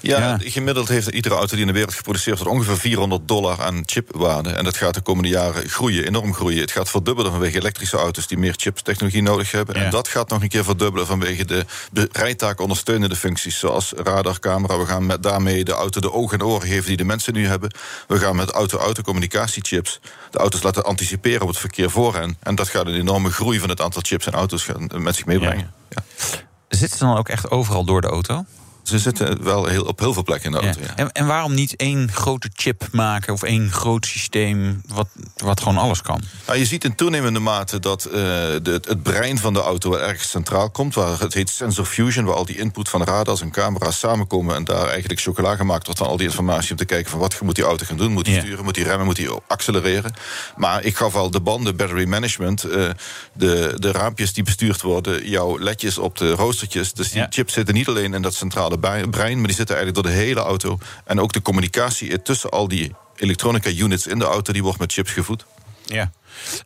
Speaker 9: Ja, ja, gemiddeld heeft iedere auto die in de wereld geproduceerd wordt ongeveer 400 dollar aan chipwaarde. En dat gaat de komende jaren groeien, enorm groeien. Het gaat verdubbelen vanwege elektrische auto's die meer chipstechnologie nodig hebben. Ja. En dat gaat nog een keer verdubbelen vanwege de, de rijtaak ondersteunende functies. Zoals radar, camera. We gaan met daarmee de auto de ogen en oren geven die de mensen nu hebben. We gaan met auto-auto communicatiechips de auto's laten anticiperen op het verkeer voor hen. En dat gaat een enorme groei van het aantal chips en auto's met zich meebrengen. Ja.
Speaker 4: Ja. Zit ze dan ook echt overal door de auto?
Speaker 9: Ze zitten wel heel, op heel veel plekken in de auto.
Speaker 4: Ja. En, en, waarom niet één grote chip maken of één groot systeem wat, wat gewoon alles kan?
Speaker 9: Nou, je ziet in toenemende mate dat uh, de, het brein van de auto wel erg centraal komt. Waar het heet sensor fusion, waar al die input van radars en camera's samenkomen. En daar eigenlijk chocola gemaakt wordt van al die informatie om te kijken van wat moet die auto gaan doen. Moet die ja. sturen, moet die remmen, moet die accelereren. Maar ik gaf al de banden, battery management, uh, de, de raampjes die bestuurd worden, jouw ledjes op de roostertjes. Dus die chips zitten niet alleen in dat centrale brein, maar die zitten eigenlijk door de hele auto. En ook de communicatie tussen al die elektronica units in de auto, die wordt met chips gevoed.
Speaker 4: Ja.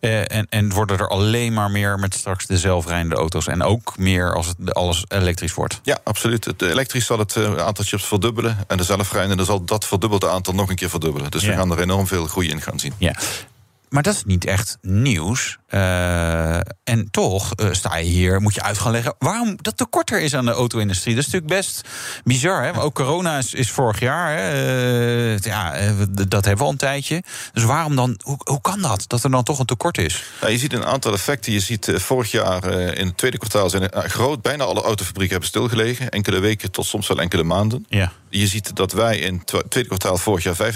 Speaker 4: Eh, en, en worden er alleen maar meer met straks de zelfrijdende auto's. En ook meer als het alles elektrisch wordt.
Speaker 9: Ja, absoluut. Het elektrisch zal het eh, aantal chips verdubbelen. En de zelfrijdende zal dat verdubbelde aantal nog een keer verdubbelen. Dus we gaan er enorm veel groei in gaan zien.
Speaker 4: Ja. Maar dat is niet echt nieuws. Uh, en toch uh, sta je hier, moet je uit gaan leggen waarom dat tekort er is aan de auto-industrie. Dat is natuurlijk best bizar. Hè? Maar ook corona is, is vorig jaar. Hè? Uh, ja, dat hebben we al een tijdje. Dus waarom dan, hoe, hoe kan dat? Dat er dan toch een tekort is?
Speaker 9: Nou, je ziet een aantal effecten. Je ziet vorig jaar in het tweede kwartaal zijn groot, bijna alle autofabrieken hebben stilgelegen. Enkele weken tot soms wel enkele maanden.
Speaker 4: Ja.
Speaker 9: Je ziet dat wij in het tweede kwartaal vorig jaar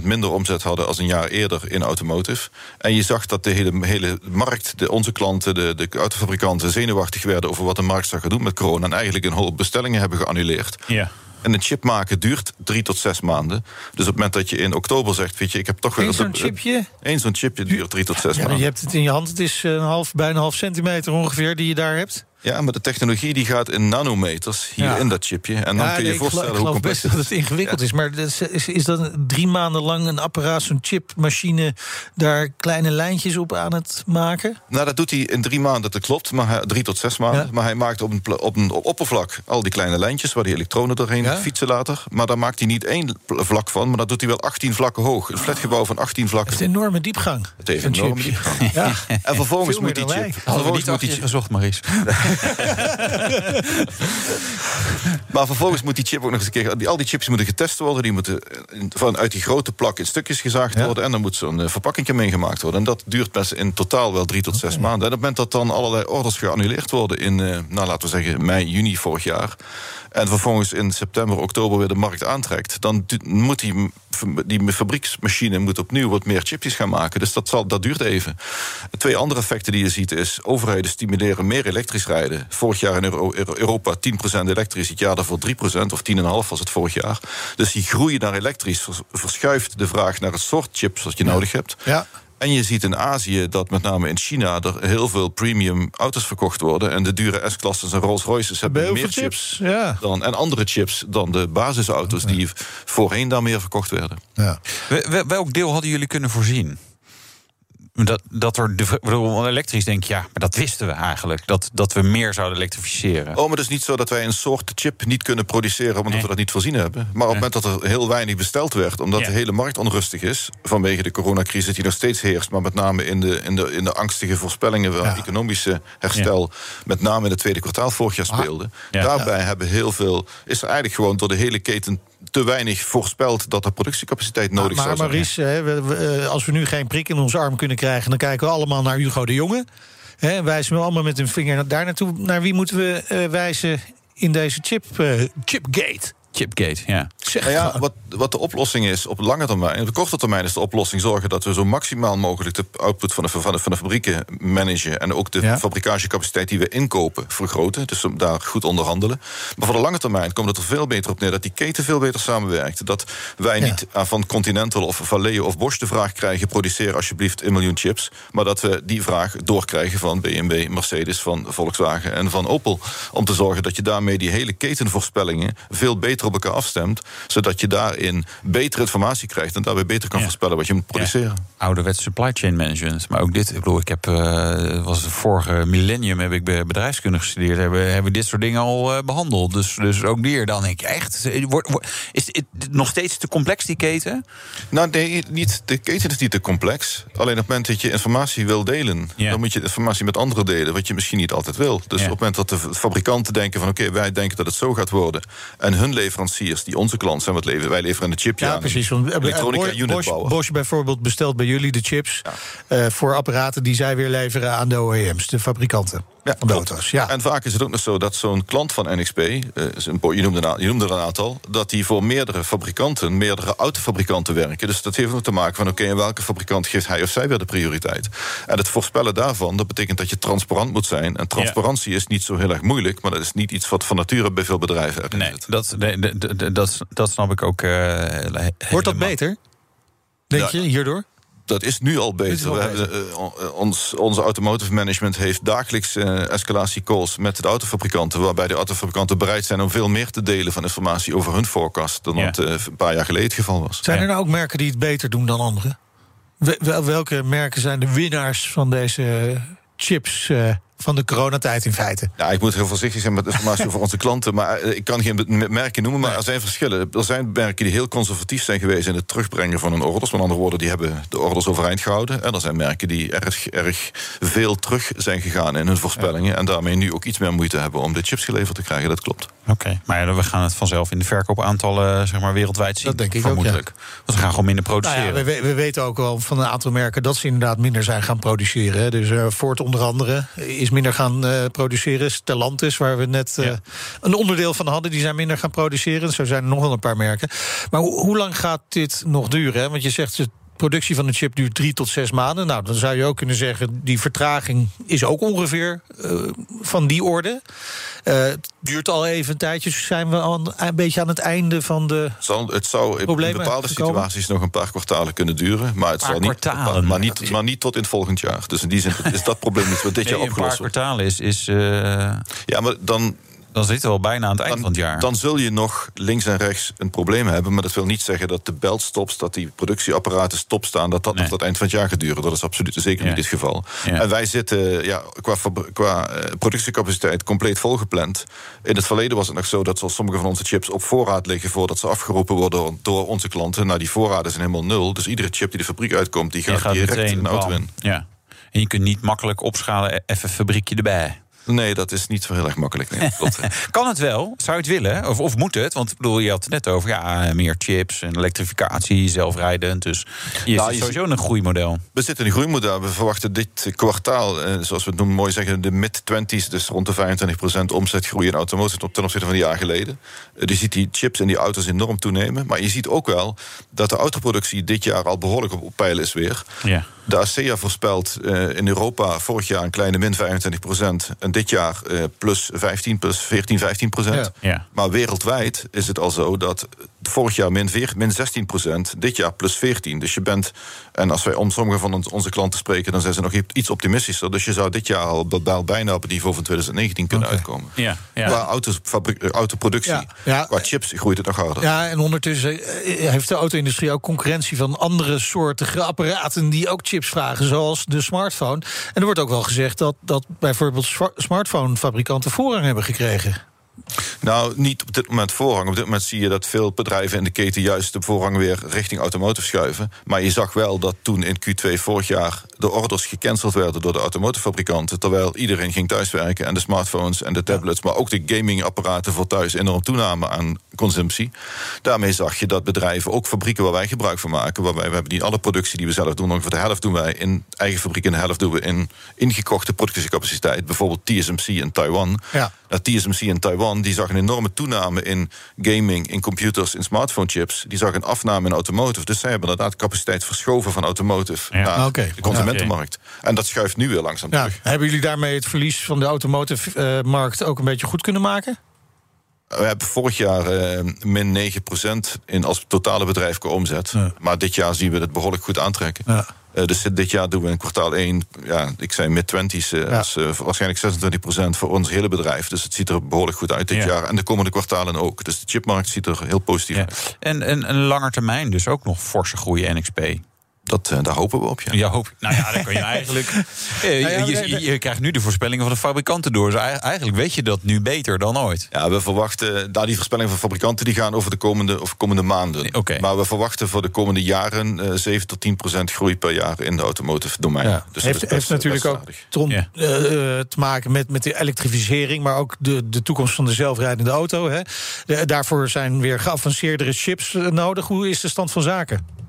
Speaker 9: 35% minder omzet hadden als een jaar eerder in automotive. En je zag dat de hele, hele markt, de, onze klanten, de, de autofabrikanten, zenuwachtig werden over wat de markt zou gaan doen met corona. En eigenlijk een hoop bestellingen hebben geannuleerd.
Speaker 4: Ja.
Speaker 9: En een chip maken duurt drie tot zes maanden. Dus op het moment dat je in oktober zegt, weet je, ik heb toch weer...
Speaker 3: Eén zo'n chipje?
Speaker 9: Eén zo'n chipje duurt drie tot zes
Speaker 3: ja,
Speaker 9: maanden.
Speaker 3: Je hebt het in je hand, het is een half, bijna een half centimeter ongeveer die je daar hebt.
Speaker 9: Ja, maar de technologie die gaat in nanometers hier in dat chipje. En dan kun je je voorstellen
Speaker 3: ik
Speaker 9: hoe
Speaker 3: complex best dat het ingewikkeld is. Maar is, is dat drie maanden lang een apparaat, zo'n chipmachine... daar kleine lijntjes op aan het maken?
Speaker 9: Nou, dat doet hij in drie maanden, dat klopt. Maar hij, drie tot zes maanden. Maar hij maakt op een, op een oppervlak al die kleine lijntjes... waar die elektronen doorheen fietsen later. Maar daar maakt hij niet één vlak van... maar dat doet hij wel 18 vlakken hoog. Een flatgebouw van 18 vlakken.
Speaker 3: Het heeft enorme diepgang.
Speaker 9: Het heeft een enorme diepgang. Ja. En vervolgens moet die chip...
Speaker 4: Vervolgens moet die chip gezocht, Maries.
Speaker 9: maar vervolgens moet die chip ook nog eens een keer. Al die chips moeten getest worden. Die moeten vanuit die grote plak in stukjes gezaagd worden. En dan moet zo'n verpakking meegemaakt worden. En dat duurt best in totaal wel drie tot zes maanden. En op het moment dat dan allerlei orders geannuleerd worden in, nou laten we zeggen, mei, juni vorig jaar. En vervolgens in september, oktober weer de markt aantrekt. dan moet die, die fabrieksmachine moet opnieuw wat meer chipjes gaan maken. Dus dat, zal, dat duurt even. Twee andere effecten die je ziet is. overheden stimuleren meer elektrisch rijden. Vorig jaar in Europa 10% elektrisch, het jaar daarvoor 3% of 10,5% was het vorig jaar. Dus die groei naar elektrisch verschuift de vraag naar het soort chips wat je nodig hebt.
Speaker 3: Ja.
Speaker 9: En je ziet in Azië dat met name in China er heel veel premium auto's verkocht worden. En de dure S-klasses en Rolls-Royces hebben meer chips,
Speaker 3: ja.
Speaker 9: dan, en andere chips dan de basisauto's die voorheen daar meer verkocht werden.
Speaker 3: Ja.
Speaker 4: Welk deel hadden jullie kunnen voorzien? Dat, dat er de, bedoel, elektrisch denk je, ja, maar dat wisten we eigenlijk. Dat, dat we meer zouden elektrificeren.
Speaker 9: Oh, maar het is niet zo dat wij een soort chip niet kunnen produceren omdat we dat niet voorzien hebben. Maar op het moment dat er heel weinig besteld werd, omdat
Speaker 4: Ja.
Speaker 9: de hele markt onrustig is, vanwege de coronacrisis die nog steeds heerst, maar met name in de, in de, in de angstige voorspellingen van economische herstel, met name in het tweede kwartaal vorig jaar speelde.
Speaker 4: Ja.
Speaker 9: Daarbij hebben heel veel, is er eigenlijk gewoon door de hele keten te weinig voorspeld dat er productiecapaciteit nodig
Speaker 3: maar
Speaker 9: zou zijn.
Speaker 3: Maurice, we- we, eh, als we nu geen prik in onze arm kunnen krijgen... dan kijken we allemaal naar Hugo de Jonge. Hè, en wijzen we allemaal met een vinger daar naartoe. Naar wie moeten we eh, wijzen in deze chip, eh, chipgate?
Speaker 4: Chipgate, ja.
Speaker 3: Zeg,
Speaker 9: Nou ja, wat, wat de oplossing is op lange termijn. Op de korte termijn is de oplossing zorgen dat we zo maximaal mogelijk de output van de, van de, van de fabrieken managen. En ook de
Speaker 3: Ja.
Speaker 9: fabricagecapaciteit die we inkopen vergroten. Dus om daar goed onderhandelen. Maar voor de lange termijn komt het er veel beter op neer dat die keten veel beter samenwerkt. Dat wij
Speaker 3: Ja.
Speaker 9: niet aan van Continental of Valeo of Bosch de vraag krijgen: produceer alsjeblieft een miljoen chips. Maar dat we die vraag doorkrijgen van BMW, Mercedes, van Volkswagen en van Opel. Om te zorgen dat je daarmee die hele ketenvoorspellingen veel beter op elkaar afstemt. Zodat je daarin betere informatie krijgt en daarbij beter kan
Speaker 4: Ja.
Speaker 9: voorspellen wat je moet produceren.
Speaker 4: Ouderwets supply chain management. Maar ook dit, ik bedoel, ik heb, eh, was het vorige millennium heb ik bedrijfskunde gestudeerd. Hebben, hebben we dit soort dingen al eh, behandeld. Dus, dus ook hier dan denk ik echt. Wordt, wordt- is het nog steeds te complex, die keten?
Speaker 9: Nou, nee, niet, de keten is niet te complex. Alleen op het moment dat je informatie wil delen,
Speaker 4: Ja.
Speaker 9: dan moet je informatie met anderen delen, wat je misschien niet altijd wil. Dus
Speaker 4: Ja.
Speaker 9: op het moment dat de fabrikanten denken van oké, wij denken dat het zo gaat worden. En hun leveranciers, die onze klant zijn, wat leveren, wij leveren een chipje
Speaker 3: Ja,
Speaker 9: aan.
Speaker 3: precies. Want eh,
Speaker 9: Elektronica unit
Speaker 3: Bosch,
Speaker 9: bouwen.
Speaker 3: Bosch bijvoorbeeld bestelt bij jullie de chips... eh, voor apparaten die zij weer leveren aan de OEM's, de fabrikanten
Speaker 9: Ja,
Speaker 3: van de
Speaker 9: klopt.
Speaker 3: auto's. Ja.
Speaker 9: En vaak is het ook nog zo dat zo'n klant van NXP, eh, je, noemde een, je noemde er een aantal, dat die voor meerdere fabrikanten, meerdere autofabrikanten werken. Dus dat heeft ook te maken van oké, en welke fabrikant geeft hij of zij weer de prioriteit? En het voorspellen daarvan, dat betekent dat je transparant moet zijn. En transparantie is niet zo heel erg moeilijk, maar dat is niet iets wat van nature bij veel bedrijven erin
Speaker 4: Nee,
Speaker 9: zit.
Speaker 4: dat, nee, dat, dat, dat, snap ik ook. eh,
Speaker 3: Wordt dat beter? Denk
Speaker 9: Ja.
Speaker 3: je, hierdoor?
Speaker 9: Dat is nu al beter. We
Speaker 3: beter.
Speaker 9: hebben, eh, eh, ons, onze automotive management heeft dagelijks eh escalatiecalls met de autofabrikanten. Waarbij de autofabrikanten bereid zijn om veel meer te delen van informatie over hun forecast. dan
Speaker 4: Ja.
Speaker 9: wat eh, een paar jaar geleden het geval was.
Speaker 3: Zijn er nou ook merken die het beter doen dan anderen? welke merken zijn de winnaars van deze chips uh, van de coronatijd in feite.
Speaker 9: Ja, ik moet heel voorzichtig zijn met informatie voor onze klanten. Maar eh, ik kan geen merken noemen, maar er zijn verschillen. Er zijn merken die heel conservatief zijn geweest in het terugbrengen van hun orders. Met andere woorden, die hebben de orders overeind gehouden. En er zijn merken die erg, erg veel terug zijn gegaan in hun voorspellingen. En daarmee nu ook iets meer moeite hebben om de chips geleverd te krijgen. Dat klopt.
Speaker 4: Oké, maar we gaan het vanzelf in de verkoopaantallen zeg maar, wereldwijd zien.
Speaker 3: Dat denk ik vermoedelijk.
Speaker 4: ook, Want we gaan gewoon minder produceren.
Speaker 3: Nou ja, we, we, weten ook wel van een aantal merken dat ze inderdaad minder zijn gaan produceren. Dus uh, Ford onder andere is minder gaan uh, produceren. Stellantis, waar we net uh, een onderdeel van hadden, die zijn minder gaan produceren. Zo zijn er nog wel een paar merken. Maar hoe lang gaat dit nog duren? Want je zegt productie van een chip duurt drie tot zes maanden. Nou, dan zou je ook kunnen zeggen, die vertraging is ook ongeveer uh, van die orde. Uh, het duurt al even een tijdje, dus zijn we al een beetje aan het einde van de.
Speaker 9: Zal, het zou in bepaalde situaties nog een paar kwartalen kunnen duren. Maar het zal niet. Maar niet, maar niet tot in het volgend jaar. Dus in die zin is dat probleem niet wat dit jaar opgelost wordt.
Speaker 4: Een paar kwartalen is. is uh...
Speaker 9: Ja, maar dan
Speaker 4: dan zitten we al bijna aan het eind van het jaar.
Speaker 9: Dan zul je nog links en rechts een probleem hebben. Maar dat wil niet zeggen dat de belt stopt, dat die productieapparaten staan, dat dat nog tot het eind van het jaar gaat duren. Dat is absoluut zeker niet het geval. En wij zitten ja, qua, qua uh, productiecapaciteit compleet volgepland. In het verleden was het nog zo dat zoals sommige van onze chips op voorraad liggen voordat ze afgeroepen worden door onze klanten. Nou, die voorraden zijn helemaal nul. Dus iedere chip die de fabriek uitkomt, die gaat, gaat direct in de auto in.
Speaker 4: Ja. En je kunt niet makkelijk opschalen, e- even fabriekje erbij.
Speaker 9: Nee, dat is niet zo heel erg makkelijk. Nee.
Speaker 4: kan het wel? Zou je het willen? Of, of moet het? Want bedoel, je had het net over ja, meer chips en elektrificatie, zelfrijdend. Dus je nou, sowieso een groeimodel.
Speaker 9: We zitten in een groeimodel. We verwachten dit kwartaal, eh, zoals we het noemen, mooi zeggen, de mid-20s, dus rond de 25% omzetgroei in automotive ten opzichte van een jaar geleden. Eh, je ziet die chips en die auto's enorm toenemen. Maar je ziet ook wel dat de autoproductie dit jaar al behoorlijk op peil is weer.
Speaker 4: Ja.
Speaker 9: De ASEA voorspelt uh, in Europa vorig jaar een kleine min 25 procent. En dit jaar uh, plus 15, plus 14, 15 procent.
Speaker 4: Ja. Ja.
Speaker 9: Maar wereldwijd is het al zo dat vorig jaar min, 4, min 16 procent, dit jaar plus 14. Dus je bent, en als wij om sommige van onze klanten spreken, dan zijn ze nog iets optimistischer. Dus je zou dit jaar al bijna op het niveau van 2019 kunnen okay. uitkomen.
Speaker 4: Ja.
Speaker 9: Ja. Qua auto's, autoproductie, ja. qua chips groeit het nog harder.
Speaker 3: Ja, en ondertussen eh, heeft de auto-industrie ook concurrentie van andere soorten apparaten die ook chips vragen, zoals de smartphone. En er wordt ook wel gezegd dat, dat bijvoorbeeld smartphonefabrikanten voorrang hebben gekregen.
Speaker 9: Nou, niet op dit moment voorrang. Op dit moment zie je dat veel bedrijven in de keten juist de voorrang weer richting automotive schuiven. Maar je zag wel dat toen in Q2 vorig jaar de orders gecanceld werden door de automotivefabrikanten. Terwijl iedereen ging thuiswerken en de smartphones en de tablets, maar ook de gamingapparaten voor thuis enorm toenamen aan consumptie. Daarmee zag je dat bedrijven, ook fabrieken waar wij gebruik van maken, waarbij we hebben niet alle productie die we zelf doen, ongeveer de helft doen wij in eigen fabriek en de helft doen we in ingekochte productiecapaciteit. Bijvoorbeeld TSMC in Taiwan.
Speaker 3: Ja.
Speaker 9: TSMC in Taiwan die zag een enorme toename in gaming, in computers, in smartphone chips. Die zag een afname in automotive. Dus zij hebben inderdaad capaciteit verschoven van automotive
Speaker 3: ja.
Speaker 9: naar
Speaker 3: okay.
Speaker 9: de consumentenmarkt. En dat schuift nu weer langzaam
Speaker 3: ja.
Speaker 9: terug.
Speaker 3: Hebben jullie daarmee het verlies van de automotive-markt ook een beetje goed kunnen maken?
Speaker 9: We hebben vorig jaar uh, min 9% in als totale bedrijfelijke omzet.
Speaker 3: Ja.
Speaker 9: Maar dit jaar zien we het behoorlijk goed aantrekken.
Speaker 3: Ja.
Speaker 9: Uh, dus dit jaar doen we in kwartaal 1, ja, ik zei mid-20s, uh,
Speaker 3: Ja.
Speaker 9: uh, waarschijnlijk 26% voor ons hele bedrijf. Dus het ziet er behoorlijk goed uit dit
Speaker 4: Ja.
Speaker 9: jaar. En de komende kwartalen ook. Dus de chipmarkt ziet er heel positief
Speaker 4: Ja.
Speaker 9: uit.
Speaker 4: En, en een langer termijn dus ook nog forse groei NXP.
Speaker 9: Dat, eh, daar hopen we op, ja.
Speaker 4: Ja, hoop. Nou ja, dan kan je eigenlijk. Eh, je, je, krijgt nu de voorspellingen van de fabrikanten door. Dus ei- eigenlijk weet je dat nu beter dan ooit.
Speaker 9: Ja, we verwachten, daar die voorspellingen van fabrikanten die gaan over de komende, of komende maanden.
Speaker 4: Oké.
Speaker 9: Maar we verwachten voor de komende jaren eh 7 tot 10 procent groei per jaar in de automotive domein.
Speaker 3: Ja.
Speaker 9: Dus
Speaker 3: heeft, heeft natuurlijk ook te, on-
Speaker 4: Ja.
Speaker 3: te maken met, met de elektrificering, maar ook de, de toekomst van de zelfrijdende auto. Hè. De- daarvoor zijn weer geavanceerdere chips nodig. Hoe is de stand van zaken?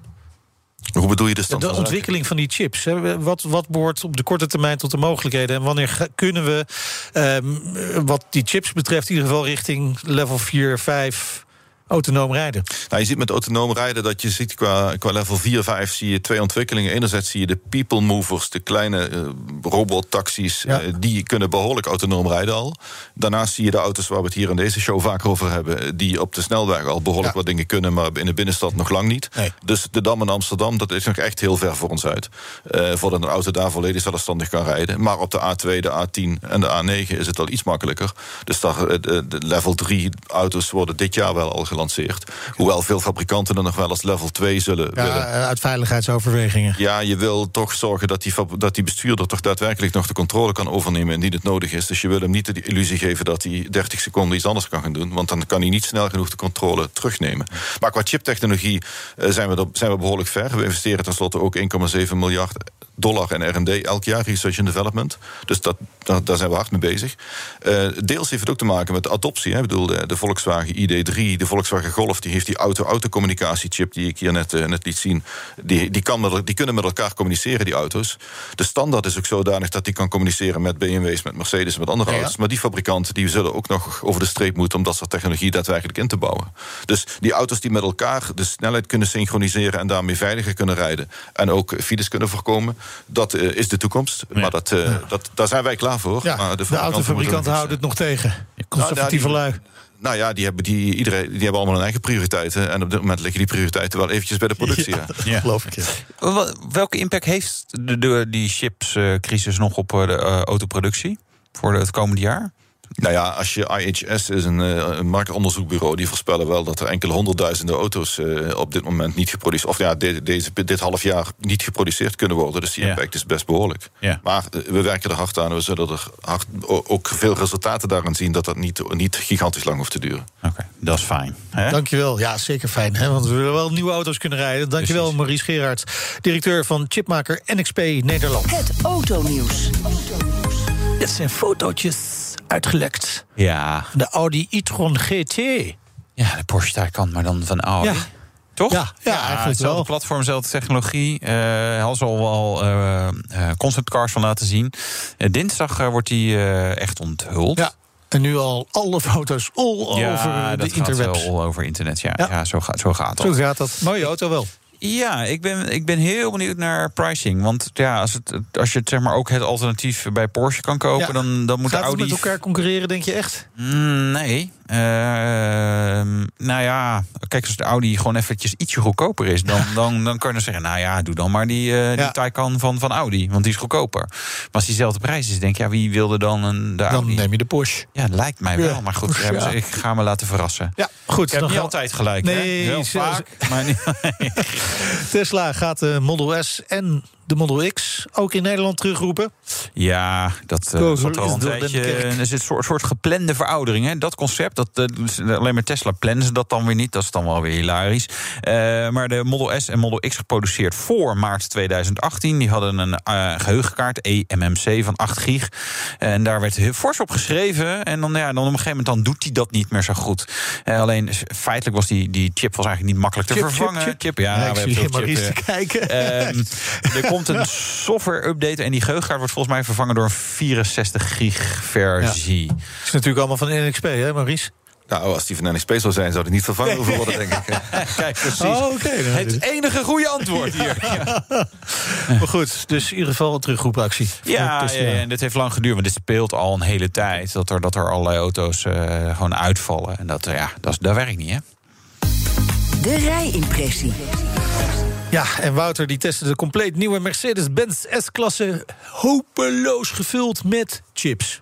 Speaker 9: Hoe bedoel je de stand
Speaker 3: de
Speaker 9: van zaken?
Speaker 3: ontwikkeling van die chips. Hè. Wat, wat behoort op de korte termijn tot de mogelijkheden? En wanneer kunnen we, ehm, eh, wat die chips betreft, in ieder geval richting level 4, 5 autonoom rijden?
Speaker 9: Nou, je ziet met autonoom rijden dat je ziet qua, qua level 4, 5 zie je twee ontwikkelingen. Enerzijds zie je de people movers, de kleine eh, robottaxis,
Speaker 3: Ja.
Speaker 9: eh, die kunnen behoorlijk autonoom rijden al. Daarnaast zie je de auto's waar we het hier in deze show vaak over hebben, eh, die op de snelweg al behoorlijk
Speaker 3: Ja.
Speaker 9: wat dingen kunnen, maar in de binnenstad nog lang niet.
Speaker 3: Nee.
Speaker 9: Dus de Dam in Amsterdam, dat is nog echt heel ver voor ons uit. Voordat een auto daar volledig zelfstandig kan rijden. Maar op de A2, de A10 en de A9 is het al iets makkelijker. Dus daar, de, de level 3 auto's worden dit jaar wel al gelanceerd. Gelanceerd. Hoewel veel fabrikanten er nog wel als level 2 zullen
Speaker 3: ja,
Speaker 9: willen.
Speaker 3: eh, Uit veiligheidsoverwegingen.
Speaker 9: Ja, je wil toch zorgen dat die, dat die bestuurder toch daadwerkelijk nog de controle kan overnemen indien het nodig is. Dus je wil hem niet de illusie geven dat hij 30 seconden iets anders kan gaan doen. Want dan kan hij niet snel genoeg de controle terugnemen. Maar qua chiptechnologie eh, zijn, we er, zijn we behoorlijk ver. We investeren tenslotte ook 1,7 miljard dollar in R&D elk jaar, research and development. Dus dat, daar, daar zijn we hard mee bezig. Eh, deels heeft het ook te maken met de adoptie. Hè. Ik bedoel, de, de Volkswagen ID3, de Volkswagen Golf... die heeft die auto-auto-communicatiechip die ik hier net, eh, net liet zien. Die, die, kan met, die kunnen met elkaar communiceren, die auto's. De standaard is ook zodanig dat die kan communiceren met BMW's... met Mercedes, met andere
Speaker 3: Ja.
Speaker 9: auto's. Maar die fabrikanten die zullen ook nog over de streep moeten... om dat soort technologie daadwerkelijk in te bouwen. Dus die auto's die met elkaar de snelheid kunnen synchroniseren... en daarmee veiliger kunnen rijden... en ook files kunnen voorkomen, dat eh, is de toekomst. Maar dat, eh, dat, daar zijn wij klaar voor. Maar
Speaker 3: de,
Speaker 9: fabrikanten
Speaker 3: autofabrikanten houden het nog tegen. Conservatieve
Speaker 9: Nou,
Speaker 3: lui.
Speaker 9: Nou ja, die hebben, die, iedereen, die hebben allemaal hun eigen prioriteiten. En op dit moment liggen die prioriteiten wel eventjes bij de productie.
Speaker 3: Ja,
Speaker 9: ja.
Speaker 3: dat geloof ik. Ja.
Speaker 4: Welke impact heeft de, de, die chipscrisis nog op eh, de eh, autoproductie voor het komende jaar?
Speaker 9: Nou ja, als je IHS is een, eh, een marktonderzoekbureau, die voorspellen wel dat er enkele honderdduizenden auto's eh, op dit moment niet geproduceerd, of ja, de- deze, dit half jaar niet geproduceerd kunnen worden. Dus die
Speaker 4: Ja.
Speaker 9: impact is best behoorlijk.
Speaker 4: Ja.
Speaker 9: Maar eh, we werken er hard aan. We zullen er hard, ook veel resultaten daarin zien dat dat niet, niet gigantisch lang hoeft te duren.
Speaker 4: Oké, dat is fijn. Hè?
Speaker 3: Dankjewel. Ja, zeker fijn. Hè? Want we willen wel nieuwe auto's kunnen rijden. Dankjewel,
Speaker 4: Precies.
Speaker 3: Maurice Gerard, directeur van chipmaker NXP Nederland.
Speaker 2: Het autonieuws.
Speaker 3: Dit zijn fotootjes uitgelekt.
Speaker 4: Ja.
Speaker 3: De Audi e-tron GT.
Speaker 4: ja, de Porsche Taycan, maar dan van Audi.
Speaker 3: Ja.
Speaker 4: Toch?
Speaker 3: Ja, ja, eigenlijk
Speaker 4: hetzelfde
Speaker 3: wel.
Speaker 4: platform, dezelfde technologie. Eh hadden ze al wel eh, eh, conceptcars van laten zien. Eh, dinsdag eh, wordt die eh, echt onthuld.
Speaker 3: Ja. En nu al alle foto's all
Speaker 4: Ja,
Speaker 3: over
Speaker 4: dat
Speaker 3: de
Speaker 4: gaat
Speaker 3: interwebs.
Speaker 4: wel all over internet. Ja,
Speaker 3: Ja.
Speaker 4: ja. zo, gaat, zo gaat dat.
Speaker 3: Zo gaat dat. Mooie auto wel.
Speaker 4: Ja, ik ben, ik ben heel benieuwd naar pricing. Want ja, als, het, als je het, zeg maar, ook het alternatief bij Porsche kan kopen...
Speaker 3: Ja.
Speaker 4: dan, dan moet
Speaker 3: Gaat
Speaker 4: de
Speaker 3: het
Speaker 4: Audi...
Speaker 3: met elkaar concurreren, denk je echt?
Speaker 4: Mm, nee. Ehm, nou ja, kijk, als de Audi gewoon eventjes ietsje goedkoper is... dan, dan, dan kan je dan zeggen, nou ja, doe dan maar die, eh die
Speaker 3: Ja.
Speaker 4: Taycan van, van Audi. Want die is goedkoper. Maar als diezelfde prijs is, denk je, ja, wie wilde dan een, de
Speaker 3: Dan
Speaker 4: Audi?
Speaker 3: neem je de Porsche.
Speaker 4: Ja, lijkt mij wel.
Speaker 3: Ja.
Speaker 4: Maar goed, ze- ik ga me laten verrassen.
Speaker 3: Ja, goed.
Speaker 4: Ik heb
Speaker 3: dan
Speaker 4: niet
Speaker 3: gaan-
Speaker 4: altijd gelijk,
Speaker 3: Nee,
Speaker 4: hè?
Speaker 3: Zo-
Speaker 4: vaak, maar niet...
Speaker 3: Tesla gaat de Model S en de Model X ook in Nederland terugroepen.
Speaker 4: Ja, dat eh,
Speaker 3: Kogel
Speaker 4: zat er al
Speaker 3: is
Speaker 4: een tijdje.
Speaker 3: kerk.
Speaker 4: Er zit een soort, soort geplande veroudering. Hè? Dat concept, dat, eh, dus alleen met Tesla plannen ze dat dan weer niet. Dat is dan wel weer hilarisch. Eh, maar de Model S en Model X geproduceerd voor maart 2018. Die hadden een eh, geheugenkaart, eMMC, van 8 gig. En daar werd heel fors op geschreven. En dan, ja, dan op een gegeven moment dan doet hij dat niet meer zo goed. Eh, alleen feitelijk was die, die chip was eigenlijk niet makkelijk te
Speaker 3: Chip, chip,
Speaker 4: vervangen.
Speaker 3: chip.
Speaker 4: ja, we hebben chip,
Speaker 3: te
Speaker 4: eh,
Speaker 3: kijken.
Speaker 4: Ehm, er komt een software-update en die geheugenkaart wordt volgens mij vervangen door een 64 gig versie.
Speaker 3: is natuurlijk allemaal van NXP, hè, Maurice?
Speaker 9: Nou, als die van NXP zou zijn, zou die niet vervangen hoeven worden, denk ik.
Speaker 4: Kijk, precies.
Speaker 3: Oh.
Speaker 4: Het enige goede antwoord hier. Ja,
Speaker 3: Maar goed, dus in ieder geval een terugroepactie.
Speaker 4: ja, ja, en dit heeft lang geduurd, want dit speelt al een hele tijd. Dat er, dat er allerlei auto's eh, gewoon uitvallen. En dat, ja, dat, dat werkt niet, hè?
Speaker 2: De rijimpressie.
Speaker 3: Ja, en Wouter die testte de compleet nieuwe Mercedes-Benz S-klasse hopeloos gevuld met chips.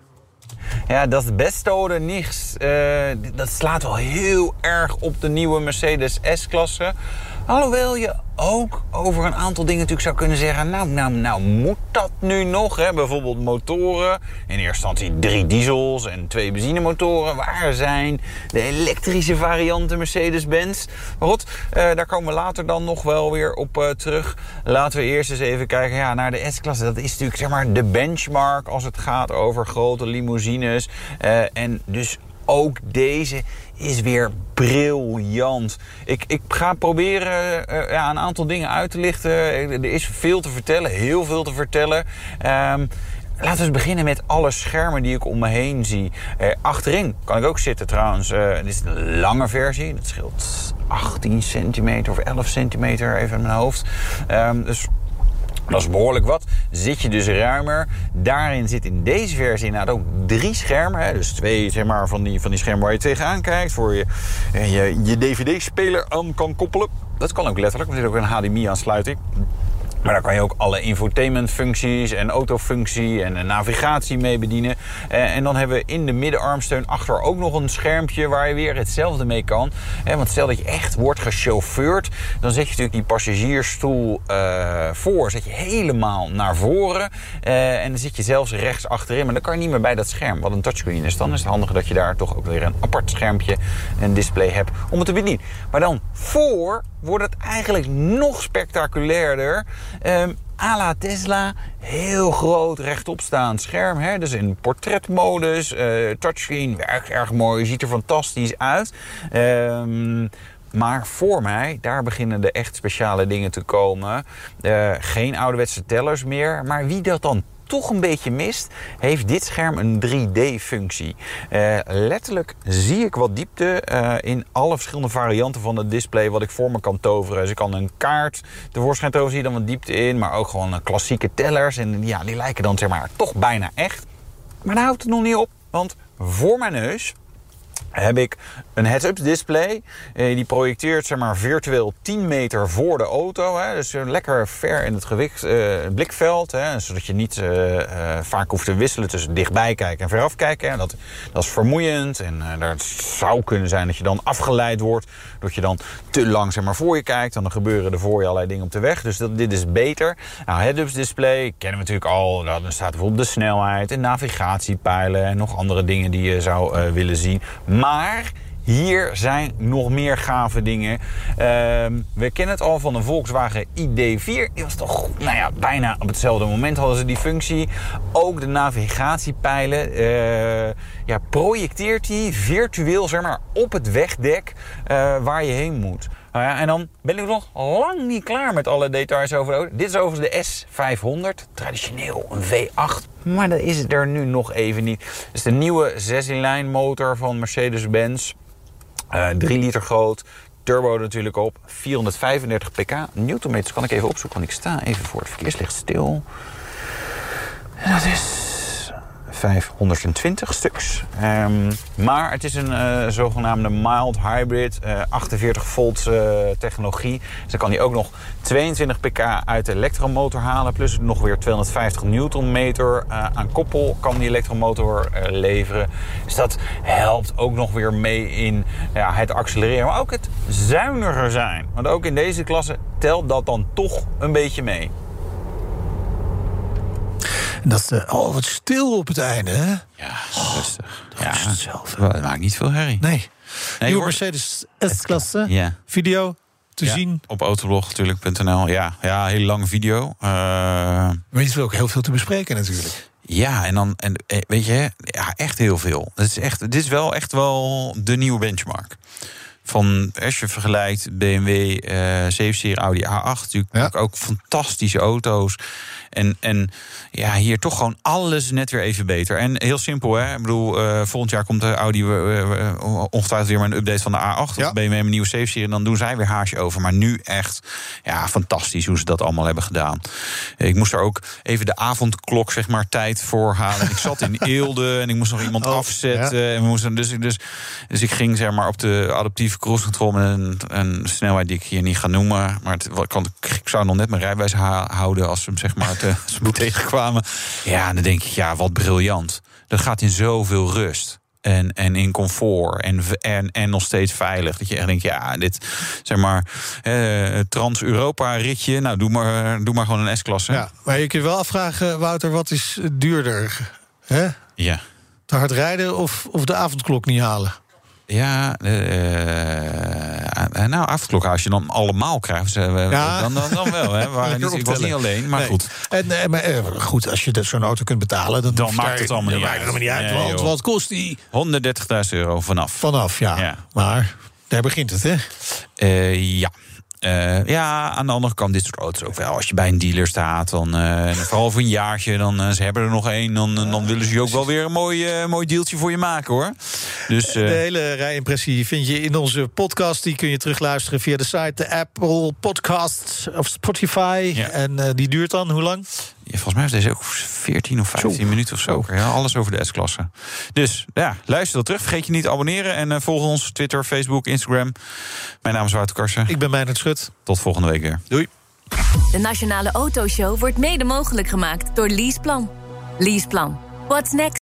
Speaker 4: Ja, dat beste oder nichts, eh, dat slaat wel heel erg op de nieuwe Mercedes S-klasse. Alhoewel je ook over een aantal dingen natuurlijk zou kunnen zeggen... nou, nou, nou, moet dat nu nog? Hè? Bijvoorbeeld motoren. In eerste instantie drie diesels en twee benzinemotoren. Waar zijn de elektrische varianten Mercedes-Benz? Maar goed, eh, daar komen we later dan nog wel weer op eh, terug. Laten we eerst eens even kijken ja, naar de S-klasse. Dat is natuurlijk zeg maar, de benchmark als het gaat over grote limousines. Eh, en dus ook deze is weer briljant. Ik, ik ga proberen eh, ja, een aantal dingen uit te lichten. Er is veel te vertellen, heel veel te vertellen. Ehm, Laten we eens beginnen met alle schermen die ik om me heen zie. Eh, achterin kan ik ook zitten trouwens. Eh, dit is een lange versie. Dat scheelt 18 centimeter of 11 centimeter even in mijn hoofd. Ehm, dus dat is behoorlijk wat. Zit je dus ruimer. Daarin zit in deze versie inderdaad ook drie schermen. Dus twee zeg maar, van, die, van die schermen waar je tegenaan kijkt. Voor je eh, je, je dvd-speler aan kan koppelen. Dat kan ook letterlijk. Er zit ook een HDMI-aansluiting. Maar daar kan je ook alle infotainmentfuncties en autofunctie en navigatie mee bedienen. Eh, en dan hebben we in de middenarmsteun achter ook nog een schermpje waar je weer hetzelfde mee kan. Eh, want stel dat je echt wordt gechauffeurd, dan zet je natuurlijk die passagiersstoel voor, zet je helemaal naar voren. en dan zit je zelfs rechts achterin, maar dan kan je niet meer bij dat scherm, wat een touchscreen is. Dan is het handig dat je daar toch ook weer een apart schermpje, een display hebt om het te bedienen. Maar dan voor wordt het eigenlijk nog spectaculairder. Um, la Tesla, heel groot rechtopstaand scherm. Hè? Dus in portretmodus, uh, touchscreen, werkt erg mooi, ziet er fantastisch uit. Um, maar voor mij, daar beginnen de echt speciale dingen te komen. Uh, geen ouderwetse tellers meer. Maar wie dat dan toch een beetje mist, heeft dit scherm een 3D-functie. Uh, eh, letterlijk zie ik wat diepte uh, in alle verschillende varianten van het display wat ik voor me kan toveren. Dus ik kan een kaart tevoorschijn toveren, zie dan wat diepte in, maar ook gewoon klassieke tellers. En ja, die lijken dan zeg maar toch bijna echt. Maar daar houdt het nog niet op, want voor mijn neus heb ik een heads-up display. Eh, die projecteert zeg maar, virtueel 10 meter voor de auto. Hè. Dus lekker ver in het gewicht, uh, blikveld. Hè. Zodat je niet vaak hoeft te wisselen tussen dichtbij kijken en veraf kijken. Hè. Dat, dat is vermoeiend. En daar zou kunnen zijn dat je dan afgeleid wordt. Dat je dan te lang zeg maar, voor je kijkt. Dan gebeuren er voor je allerlei dingen op de weg. Dus dat, dit is beter. Nou, heads-up display kennen we natuurlijk al. Dan staat bijvoorbeeld de snelheid en navigatiepijlen. En nog andere dingen die je zou willen zien. Maar hier zijn nog meer gave dingen. Ehm, we kennen het al van de Volkswagen ID4. Die was toch nou ja, bijna op hetzelfde moment hadden ze die functie. Ook de navigatiepijlen. Uh, ja, projecteert die virtueel zeg maar, op het wegdek uh, waar je heen moet. Nou ja, en dan ben ik nog lang niet klaar met alle details over. Dit is overigens de S500. Traditioneel een V8. Maar dat is er nu nog even niet. Het is de nieuwe 6-in-lijn motor van Mercedes-Benz. Uh, eh, 3 liter groot. Turbo natuurlijk op. 435 pk. Newtonmeters kan ik even opzoeken, want ik sta even voor het verkeerslicht stil. En dat is 520 stuks. Um, maar het is een uh, zogenaamde mild hybrid, uh, 48 volt uh, technologie. Dus dan kan hij ook nog 22 pk uit de elektromotor halen. Plus nog weer 250 newtonmeter aan koppel kan die elektromotor leveren. Dus dat helpt ook nog weer mee in ja, het accelereren. Maar ook het zuiniger zijn. Want ook in deze klasse telt dat dan toch een beetje mee.
Speaker 3: Dat uh, oh, wat stil op het einde, hè?
Speaker 4: Ja, rustig. Oh, ja, zelf. Het maakt niet veel herrie.
Speaker 3: Nee. nee Nieuwe Mercedes S-klasse. Ja. Video te zien.
Speaker 4: Op autoblog natuurlijk.nl. Ja, ja, hele lange video. Uh,
Speaker 3: maar er is ook heel veel te bespreken natuurlijk.
Speaker 4: Ja, en dan, en, eh, weet je, ja, echt heel veel. Het is, echt, dit is wel echt wel de nieuwe benchmark. Van als je vergelijkt BMW uh, 7-serie Audi A8, natuurlijk ja. ook fantastische auto's. En, en ja, hier toch gewoon alles net weer even beter. En heel simpel, hè. Ik bedoel, uh, volgend jaar komt de Audi uh, ongetwijfeld weer met een update van de A8. Ja. Of BMW een nieuwe 7-serie. En dan doen zij weer haasje over. Maar nu echt, ja, fantastisch hoe ze dat allemaal hebben gedaan. Ik moest er ook even de avondklok, zeg maar, tijd voor halen. ik zat in Eelde en ik moest nog iemand oh, afzetten. Ja. En we moesten, dus, dus, dus ik ging, zeg maar, op de adaptieve cruise control... met een, een snelheid die ik hier niet ga noemen. Maar het, kan, ik zou nog net mijn rijbewijs houden als ze hem, zeg maar uh, ze me tegenkwamen. Ja, dan denk ik, ja, wat briljant. Dat gaat in zoveel rust. En, en in comfort en, en, en nog steeds veilig. Dat je echt denkt, ja, dit zeg maar eh, Trans-Europa-ritje. Nou, doe maar, doe maar gewoon een S-klasse.
Speaker 3: Ja, maar je kunt wel afvragen, Wouter, wat is duurder? Hè?
Speaker 4: Ja.
Speaker 3: Te hard rijden of, of de avondklok niet halen?
Speaker 4: Ja, uh, nou, afklok als je dan allemaal krijgt, uh, ja. dan, dan, dan wel. Hè. Niet, ik was niet alleen, maar goed.
Speaker 3: En, nee, maar, goed, als je zo'n auto kunt betalen... dan,
Speaker 4: dan maakt het allemaal niet uit.
Speaker 3: niet uit want, wat kost die?
Speaker 4: 130.000 euro vanaf.
Speaker 3: Vanaf, ja. ja. Maar daar begint het, hè?
Speaker 4: ja. Uh, ja, aan de andere kant, dit soort auto's ook wel. Als je bij een dealer staat, dan uh, vooral voor een jaartje, dan uh, ze hebben er nog één, dan, dan willen ze je ook wel weer een mooi, mooi deeltje voor je maken hoor.
Speaker 3: Dus, de hele rijimpressie vind je in onze podcast. Die kun je terugluisteren via de site, de Apple Podcasts of Spotify. Ja. En die duurt dan hoe lang?
Speaker 4: Volgens mij is deze ook 14 of 15 minuten of zo. Ja, alles over de S-klasse. Dus ja, luister dat terug. Vergeet je niet te abonneren. En uh, volg ons Twitter, Facebook, Instagram. Mijn naam is Wouter Karsen.
Speaker 3: Ik ben Meijnerd Schut.
Speaker 4: Tot volgende week weer.
Speaker 3: Doei.
Speaker 2: De Nationale Autoshow wordt mede mogelijk gemaakt door Leaseplan. Leaseplan. What's next?